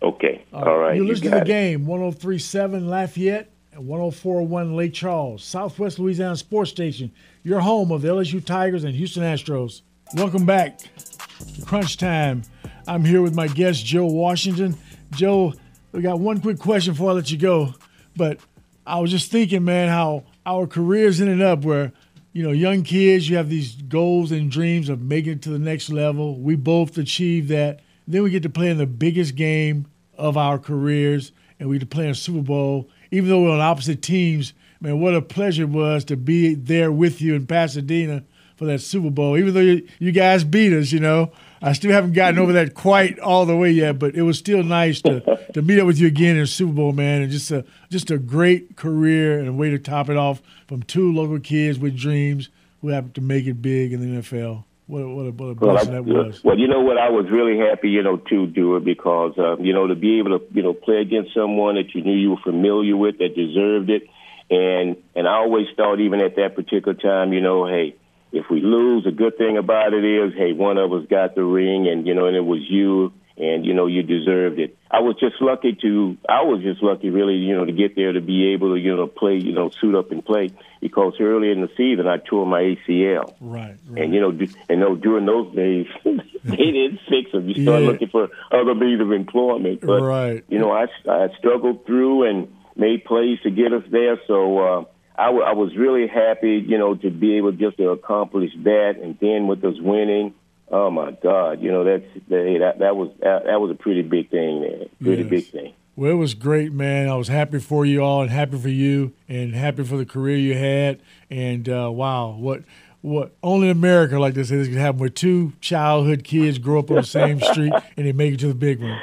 S5: Okay, uh, all right.
S2: You
S5: you
S2: listen to the it. game, 103.7 Lafayette and 104.1 Lake Charles, Southwest Louisiana Sports Station, your home of the LSU Tigers and Houston Astros. Welcome back to Crunch Time. I'm here with my guest, Joe Washington. Joe, we got one quick question before I let you go. But I was just thinking, man, how our careers ended up where, you know, young kids, you have these goals and dreams of making it to the next level. We both achieved that. Then we get to play in the biggest game of our careers, and we get to play in Super Bowl. Even though we're on opposite teams, man, what a pleasure it was to be there with you in Pasadena for that Super Bowl. Even though you, you guys beat us, you know, I still haven't gotten over that quite all the way yet, but it was still nice to, to meet up with you again in Super Bowl, man, and just a just a great career and a way to top it off from two local kids with dreams who happened to make it big in the NFL. What a, what a, what a blessing well, that was.
S5: Well, you know what? I was really happy, you know, to do it because, um, you know, to be able to, you know, play against someone that you knew you were familiar with that deserved it. And, and I always thought, even at that particular time, you know, hey, if we lose, the good thing about it is, hey, one of us got the ring, and you know, and it was you, and you know, you deserved it. I was just lucky to, I was just lucky, really, you know, to get there to be able to, you know, play, you know, suit up and play because early in the season I tore my
S2: ACL. Right.
S5: right. And you know, and you know, during those days they didn't fix them. You start yeah. looking for other means of employment. But
S2: right.
S5: you know, I I struggled through and made plays to get us there. So. uh I, w- I was really happy, you know, to be able just to accomplish that, and then with us winning, oh my God, you know, that's that that, that was that, that was a pretty big thing, man, pretty yes. big thing.
S2: Well, it was great, man. I was happy for you all, and happy for you, and happy for the career you had. And uh, wow, what what only in America like this is can happen where two childhood kids grow up on the same street and they make it to the big one.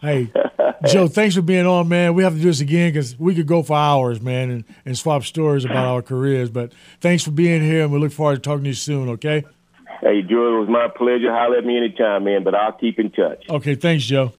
S2: Hey, Joe, thanks for being on, man. We have to do this again because we could go for hours, man, and, and swap stories about our careers. But thanks for being here, and we look forward to talking to you soon, okay?
S5: Hey, Joe, it was my pleasure. Holler at me anytime, man, but I'll keep in touch.
S2: Okay, thanks, Joe.